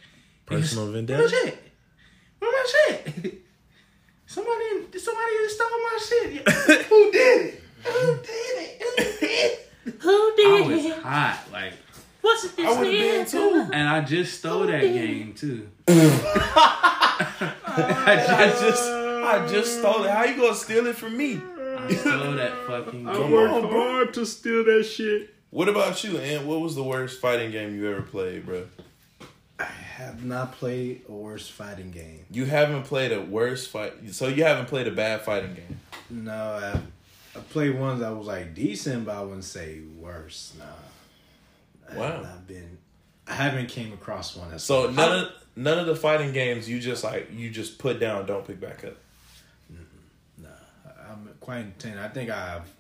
Speaker 1: Personal
Speaker 2: Where
Speaker 1: vendetta.
Speaker 2: my shit? Where my shit? Somebody, somebody just stole my shit. Who did it? Who did it? Who did it?
Speaker 8: Who
Speaker 2: I was
Speaker 8: it?
Speaker 2: hot, like,
Speaker 8: What's this
Speaker 1: I would've been too.
Speaker 2: and I just stole that game too.
Speaker 1: I just I just stole it. How you gonna steal it from me?
Speaker 2: I stole that fucking game.
Speaker 1: worked
Speaker 4: hard to steal that shit.
Speaker 1: What about you, and what was the worst fighting game you ever played, bro?
Speaker 3: I have not played a worse fighting game.
Speaker 1: You haven't played a worst fight, so you haven't played a bad fighting game.
Speaker 3: No, I, I played ones that was like decent, but I wouldn't say worse. Nah.
Speaker 1: Wow.
Speaker 3: I've been. I haven't came across one that's
Speaker 1: So none of none of the fighting games you just like you just put down, don't pick back up.
Speaker 3: Nah, I'm quite intent. I think I've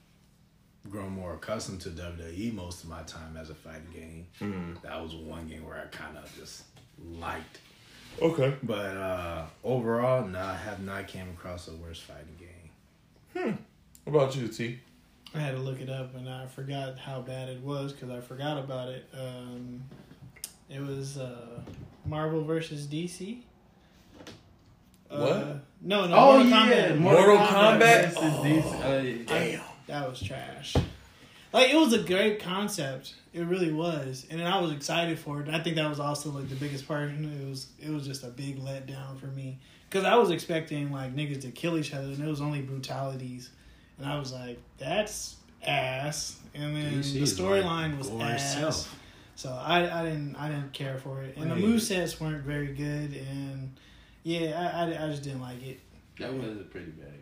Speaker 3: grown more accustomed to WWE most of my time as a fighting game.
Speaker 1: Mm.
Speaker 3: That was one game where I kind of just liked.
Speaker 1: Okay.
Speaker 3: But uh overall, no, I have not came across a worse fighting game. Hmm.
Speaker 1: What about you, T?
Speaker 5: I had to look it up and I forgot how bad it was because I forgot about it. Um, it was uh, Marvel versus DC.
Speaker 1: What?
Speaker 5: Uh, no, no.
Speaker 2: Oh
Speaker 5: Mortal
Speaker 2: yeah,
Speaker 5: Kombat.
Speaker 1: Mortal Kombat?
Speaker 2: versus
Speaker 1: Oh,
Speaker 2: these- uh,
Speaker 1: Damn.
Speaker 5: That was trash. Like it was a great concept. It really was, and I was excited for it. I think that was also like the biggest part. It was it was just a big letdown for me because I was expecting like niggas to kill each other, and it was only brutalities, and I was like, that's ass. And then
Speaker 3: DC
Speaker 5: the storyline
Speaker 3: like
Speaker 5: was
Speaker 3: gore
Speaker 5: ass.
Speaker 3: itself.
Speaker 5: So I, I didn't I didn't care for it, and the
Speaker 3: Right.
Speaker 5: move sets weren't very good, and yeah, I, I, I just didn't like it.
Speaker 2: that was a pretty bad game.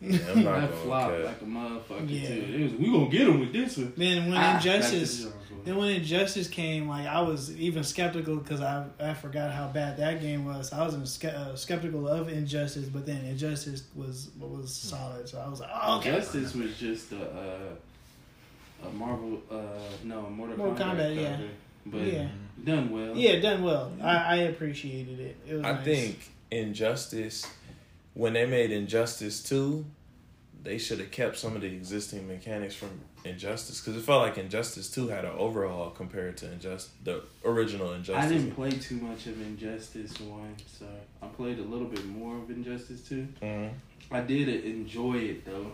Speaker 1: Yeah, I'm not
Speaker 2: That
Speaker 1: gonna
Speaker 2: flopped
Speaker 1: cut.
Speaker 2: like a motherfucker
Speaker 5: Yeah.
Speaker 2: too. It was, we gonna get him with this one.
Speaker 5: Then when
Speaker 2: Ah,
Speaker 5: Injustice. Then when Injustice came, like I was even skeptical because I I forgot how bad that game was. I was in ske- uh, skeptical of Injustice, but then Injustice was was solid. So I was like, oh, okay.
Speaker 2: Justice was just a, uh, a Marvel, uh, no, a Mortal,
Speaker 5: Mortal
Speaker 2: Kombat,
Speaker 5: Kombat, yeah.
Speaker 2: but
Speaker 5: Yeah,
Speaker 2: done well.
Speaker 5: yeah, done well. I, I appreciated it. It was.
Speaker 1: I
Speaker 5: nice.
Speaker 1: think Injustice, when they made Injustice 2, they should have kept some of the existing mechanics from Injustice because it felt like Injustice 2 had an overhaul compared to Injustice, the original Injustice.
Speaker 2: I didn't play too much of Injustice One, so I played a little bit more of Injustice Two.
Speaker 1: Mhm.
Speaker 2: I did enjoy it though.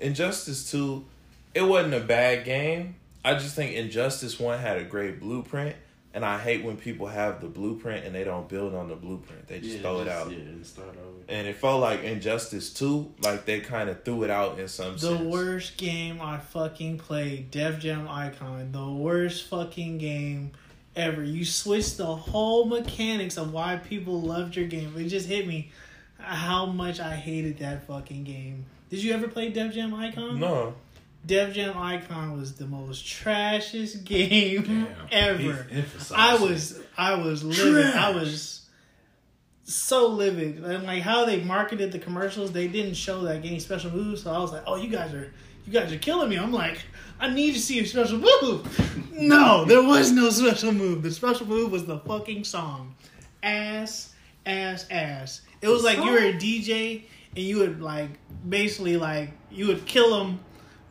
Speaker 1: Injustice 2, it wasn't a bad game. I just think Injustice 1 had a great blueprint. And I hate when people have the blueprint and they don't build on the blueprint. They just
Speaker 2: Yeah,
Speaker 1: throw it
Speaker 2: just-
Speaker 1: out.
Speaker 2: Yeah, and start over.
Speaker 1: And it felt like Injustice 2, like they kind of threw it out in some
Speaker 5: The
Speaker 1: sense.
Speaker 5: worst game I fucking played, Def Jam Icon. The worst fucking game ever. You switched the whole mechanics of why people loved your game. It just hit me how much I hated that fucking game. Did you ever play Def Jam Icon?
Speaker 1: No.
Speaker 5: Def Jam Icon was the most trashiest game
Speaker 3: Damn.
Speaker 5: ever. I was I was livid. I was so livid. And like how they marketed the commercials, they didn't show that getting special moves. So I was like, oh, you guys are you guys are killing me. I'm like, I need to see a special move. No, there was no special move. The special move was the fucking song, ass, ass, ass. It was like you were a DJ and you would like basically like you would kill them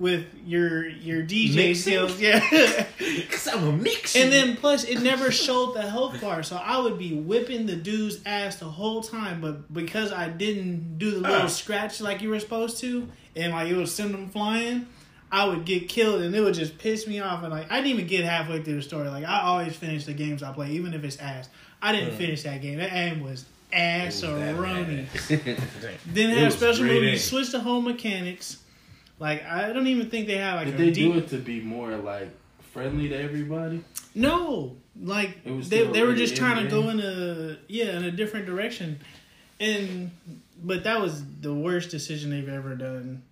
Speaker 5: with your your DJ
Speaker 3: Mixing?
Speaker 5: skills. Yeah.
Speaker 3: Cause I'm a mix.
Speaker 5: And then plus it never showed the health bar, so I would be whipping the dude's ass the whole time. But because I didn't do the little uh. scratch like you were supposed to, and like it would send them flying, I would get killed, and it would just piss me off. And like I didn't even get halfway through the story. Like I always finish the games I play, even if it's ass. I didn't hmm. finish that game. That game was ass roni. Then have
Speaker 3: was
Speaker 5: special
Speaker 3: great
Speaker 5: moves. You
Speaker 3: aim.
Speaker 5: switch the whole mechanics. Like I don't even think they have like
Speaker 2: Did they
Speaker 5: deep
Speaker 2: do it to be more like friendly to everybody?
Speaker 5: No, like
Speaker 2: It was
Speaker 5: they they were just trying to go in a yeah in a different direction, and but that was the worst decision they've ever done,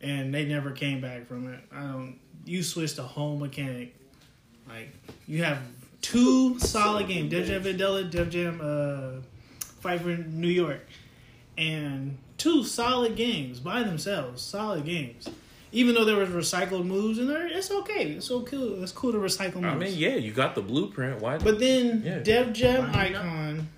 Speaker 5: and they never came back from it. I don't. You switched the whole mechanic, like you have two solid games: Def Jam Vendetta, Def Jam uh, Fight for New York, and two solid games by themselves. Solid games. Even though there was recycled moves in there, it's okay. It's so cool. It's cool to recycle moves.
Speaker 1: I mean, yeah, you got the blueprint. Why?
Speaker 5: But then
Speaker 1: Yeah.
Speaker 5: Def Jam Icon,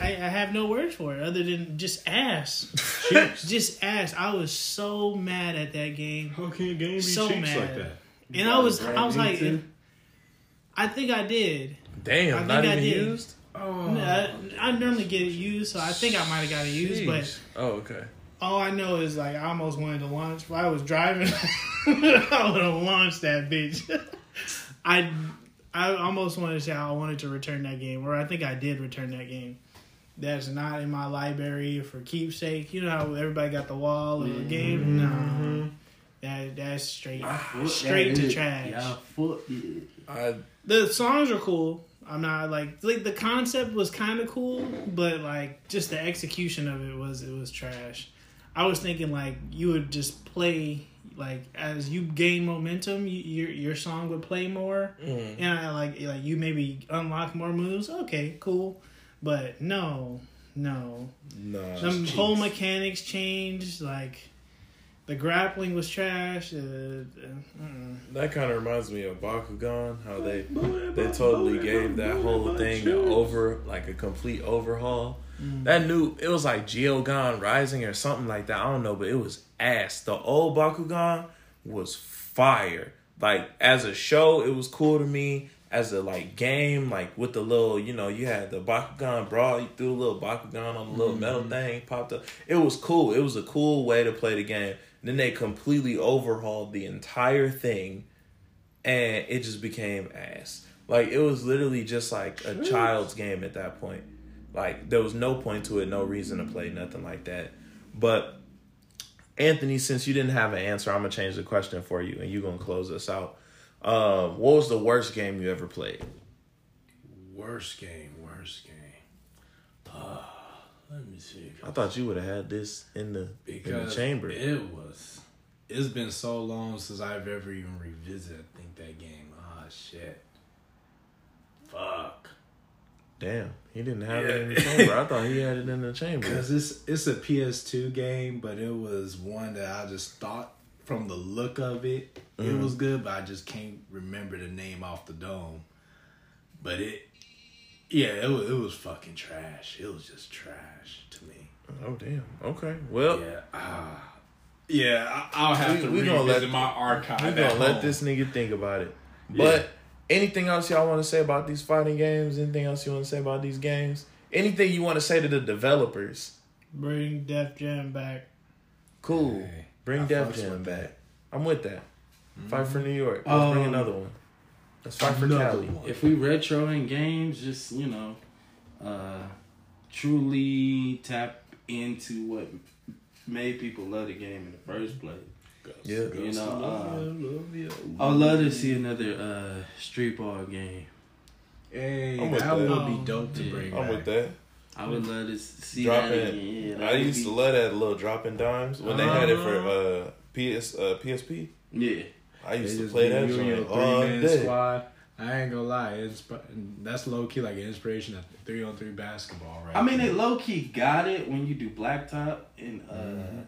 Speaker 5: I, I have no words for it other than just ass. just ass. I was so mad at that game,
Speaker 3: How can a game be
Speaker 5: So mad.
Speaker 3: like that?
Speaker 5: and I was I was like. I think I did.
Speaker 1: Damn,
Speaker 5: I
Speaker 1: not
Speaker 5: think I
Speaker 1: even
Speaker 5: did.
Speaker 1: used.
Speaker 3: Oh,
Speaker 5: I, I normally get it used, so I think I might have got it used, but
Speaker 1: oh, okay.
Speaker 5: all I know is like I almost wanted to launch. If I was driving, I would have launched that bitch. I I almost wanted to say I wanted to return that game, or I think I did return that game. That's not in my library for keepsake. You know how everybody got the wall of a game? No, that that's straight straight to trash.
Speaker 2: Yeah, foot. Yeah.
Speaker 1: I
Speaker 5: The songs are cool. I'm not like like the concept was kind of cool, but like just the execution of it was it was trash. I was thinking like you would just play like as you gain momentum, you, your your song would play more,
Speaker 1: mm,
Speaker 5: and I like like you maybe unlock more moves. Okay, cool, but no, no,
Speaker 1: nah.
Speaker 5: some whole mechanics changed. Like the grappling was trash. Uh, uh, uh-uh.
Speaker 1: That kind of reminds me of Bakugan. How they they totally gave that whole thing over like a complete overhaul. That new it was like Geogan Rising or something like that. I don't know, but it was ass. The old Bakugan was fire. Like as a show, it was cool to me. As a like game, like with the little, you know, you had the Bakugan brawl. You threw a little Bakugan on the little metal thing, popped up. It was cool. It was a cool way to play the game. Then they completely overhauled the entire thing and it just became ass. Like it was literally just like a child's game at that point. Like there was no point to it, no reason to play nothing like that. But Anthony, since you didn't have an answer, I'm gonna change the question for you, and you're gonna close us out. Um, what was the worst game you ever played?
Speaker 3: Worst game, worst game. Uh, let me see.
Speaker 1: I thought you would have had this in the in the chamber.
Speaker 3: it was. It's been so long since I've ever even revisited. I think that game. Ah, shit. Fuck.
Speaker 1: Damn, he didn't have it in the chamber. I thought he had it in the chamber.
Speaker 3: Cause it's it's a PS2 game, but it was one that I just thought from the look of it, it
Speaker 1: Mhm.
Speaker 3: was good, but I just can't remember the name off the dome. But it, yeah, it was, it was fucking trash. It was just trash to me.
Speaker 1: Oh damn. Okay. Well,
Speaker 3: Yeah, ah, yeah. I, I'll have
Speaker 1: We-
Speaker 3: to
Speaker 1: we
Speaker 3: revisit
Speaker 1: gonna let-
Speaker 3: my archive.
Speaker 1: We
Speaker 3: at
Speaker 1: gonna let
Speaker 3: home.
Speaker 1: this nigga think about it.
Speaker 3: Yeah.
Speaker 1: But anything else y'all want to say about these fighting games? Anything else you want to say about these games? Anything you want to say to the developers?
Speaker 5: Bring Def Jam back.
Speaker 1: Cool.
Speaker 3: Hey,
Speaker 1: Bring
Speaker 3: I
Speaker 1: Def Jam back. I'm with that. Fight for New York. Let's bring
Speaker 2: Um,
Speaker 1: another one. Let's fight for Cali.
Speaker 3: one.
Speaker 2: If we retro in games, just you know, uh, truly tap into what made people love the game in the first place.
Speaker 1: Yeah.
Speaker 2: You know, uh, I'd love to see another uh, street ball game.
Speaker 3: Hey,
Speaker 1: I'm
Speaker 3: that
Speaker 1: that.
Speaker 3: would be dope to
Speaker 2: Yeah.
Speaker 3: bring
Speaker 1: I'm
Speaker 3: back.
Speaker 1: with that.
Speaker 2: I would love to see
Speaker 1: Dropping-
Speaker 2: that again. Yeah,
Speaker 1: I used
Speaker 2: be-
Speaker 1: to love that little dropping dimes when they had it for uh, PS uh, PSP.
Speaker 2: Yeah,
Speaker 1: I
Speaker 3: They
Speaker 1: used to
Speaker 3: just
Speaker 1: play
Speaker 3: give
Speaker 1: that
Speaker 3: you and
Speaker 1: joint all
Speaker 3: three-man
Speaker 1: day.
Speaker 3: squad. I ain't gonna lie, it's that's low key like an inspiration of three on three basketball, right?
Speaker 2: I mean,
Speaker 3: there.
Speaker 2: they low key got it when you do blacktop and uh,
Speaker 3: Mm-hmm.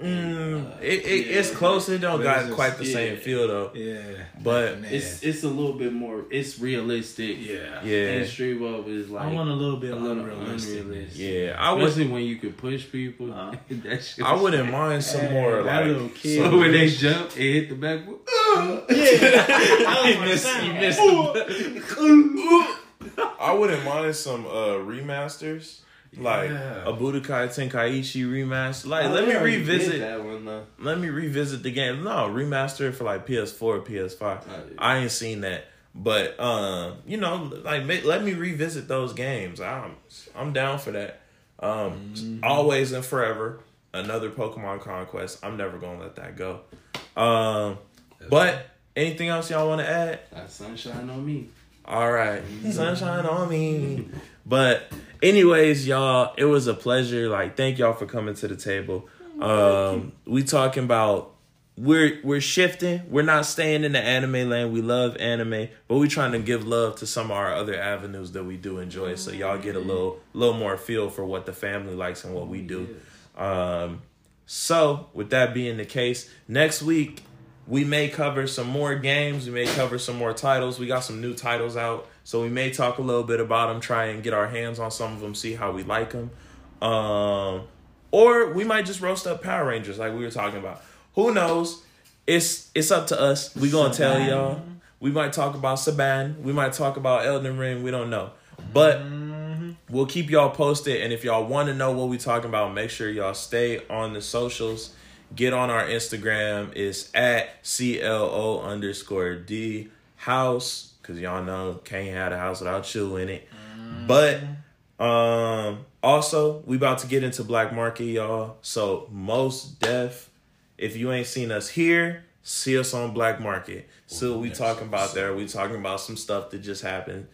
Speaker 1: Mm,
Speaker 2: Uh,
Speaker 1: it, it,
Speaker 2: yeah.
Speaker 1: it's close. It don't got
Speaker 3: just-
Speaker 1: quite the same feel though.
Speaker 3: yeah,
Speaker 1: But
Speaker 3: man.
Speaker 2: it's it's a little bit more. It's realistic.
Speaker 3: yeah,
Speaker 1: Yeah,
Speaker 2: And street ball is like
Speaker 3: I want a little bit
Speaker 2: a little
Speaker 3: unrealistic.
Speaker 2: unrealistic.
Speaker 1: yeah. I
Speaker 2: wasn't when you could push people.
Speaker 3: Uh,
Speaker 2: that
Speaker 1: I wouldn't mind some
Speaker 3: Hey,
Speaker 1: more
Speaker 3: that
Speaker 1: like.
Speaker 3: little kid.
Speaker 2: So when they jump and hit the backboard,
Speaker 5: Yeah.
Speaker 3: You missed, you missed
Speaker 1: I wouldn't mind some uh remasters. Like
Speaker 3: Yeah.
Speaker 1: a Budokai Tenkaichi remaster. Like, let me revisit.
Speaker 2: that one though.
Speaker 1: Let me revisit the game. No, remaster it for like PS4, PS5.
Speaker 2: Oh, yeah.
Speaker 1: I ain't seen that, but um, you know, like let me revisit those games. I'm I'm down for that. Um,
Speaker 2: Mm-hmm.
Speaker 1: always and forever, another Pokemon Conquest. I'm never gonna let that go. Um, but anything else y'all want to add?
Speaker 2: Got sunshine on me.
Speaker 1: All right, sunshine on me. But anyways, y'all, it was a pleasure. Like, thank y'all for coming to the table. Um, we talking about we're we're shifting. We're not staying in the anime land. We love anime, but we trying to give love to some of our other avenues that we do enjoy. So y'all get a little little more feel for what the family likes and what we do. Um, so with that being the case, next week we may cover some more games. We may cover some more titles. We got some new titles out, so we may talk a little bit about them. Try and get our hands on some of them. See how we like them. Um, or we might just roast up Power Rangers like we were talking about. Who knows? It's it's up to us. We gonna tell y'all. We might talk about Saban. We might talk about Elden Ring. We don't know, but we'll keep y'all posted. And if y'all want to know what we talking about, make sure y'all stay on the socials. Get on our Instagram. It's at CLO underscore D house. Cause y'all know can't have a house without you in it. But um also we about to get into black market, y'all. So most deaf, if you ain't seen us here, see us on black market. See what we talking about there. We talking about some stuff that just happened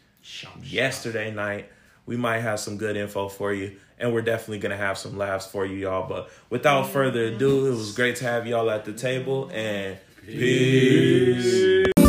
Speaker 1: yesterday night. We might have some good info for you, and we're definitely gonna have some laughs for you, y'all. But without further ado, it was great to have y'all at the table, and peace.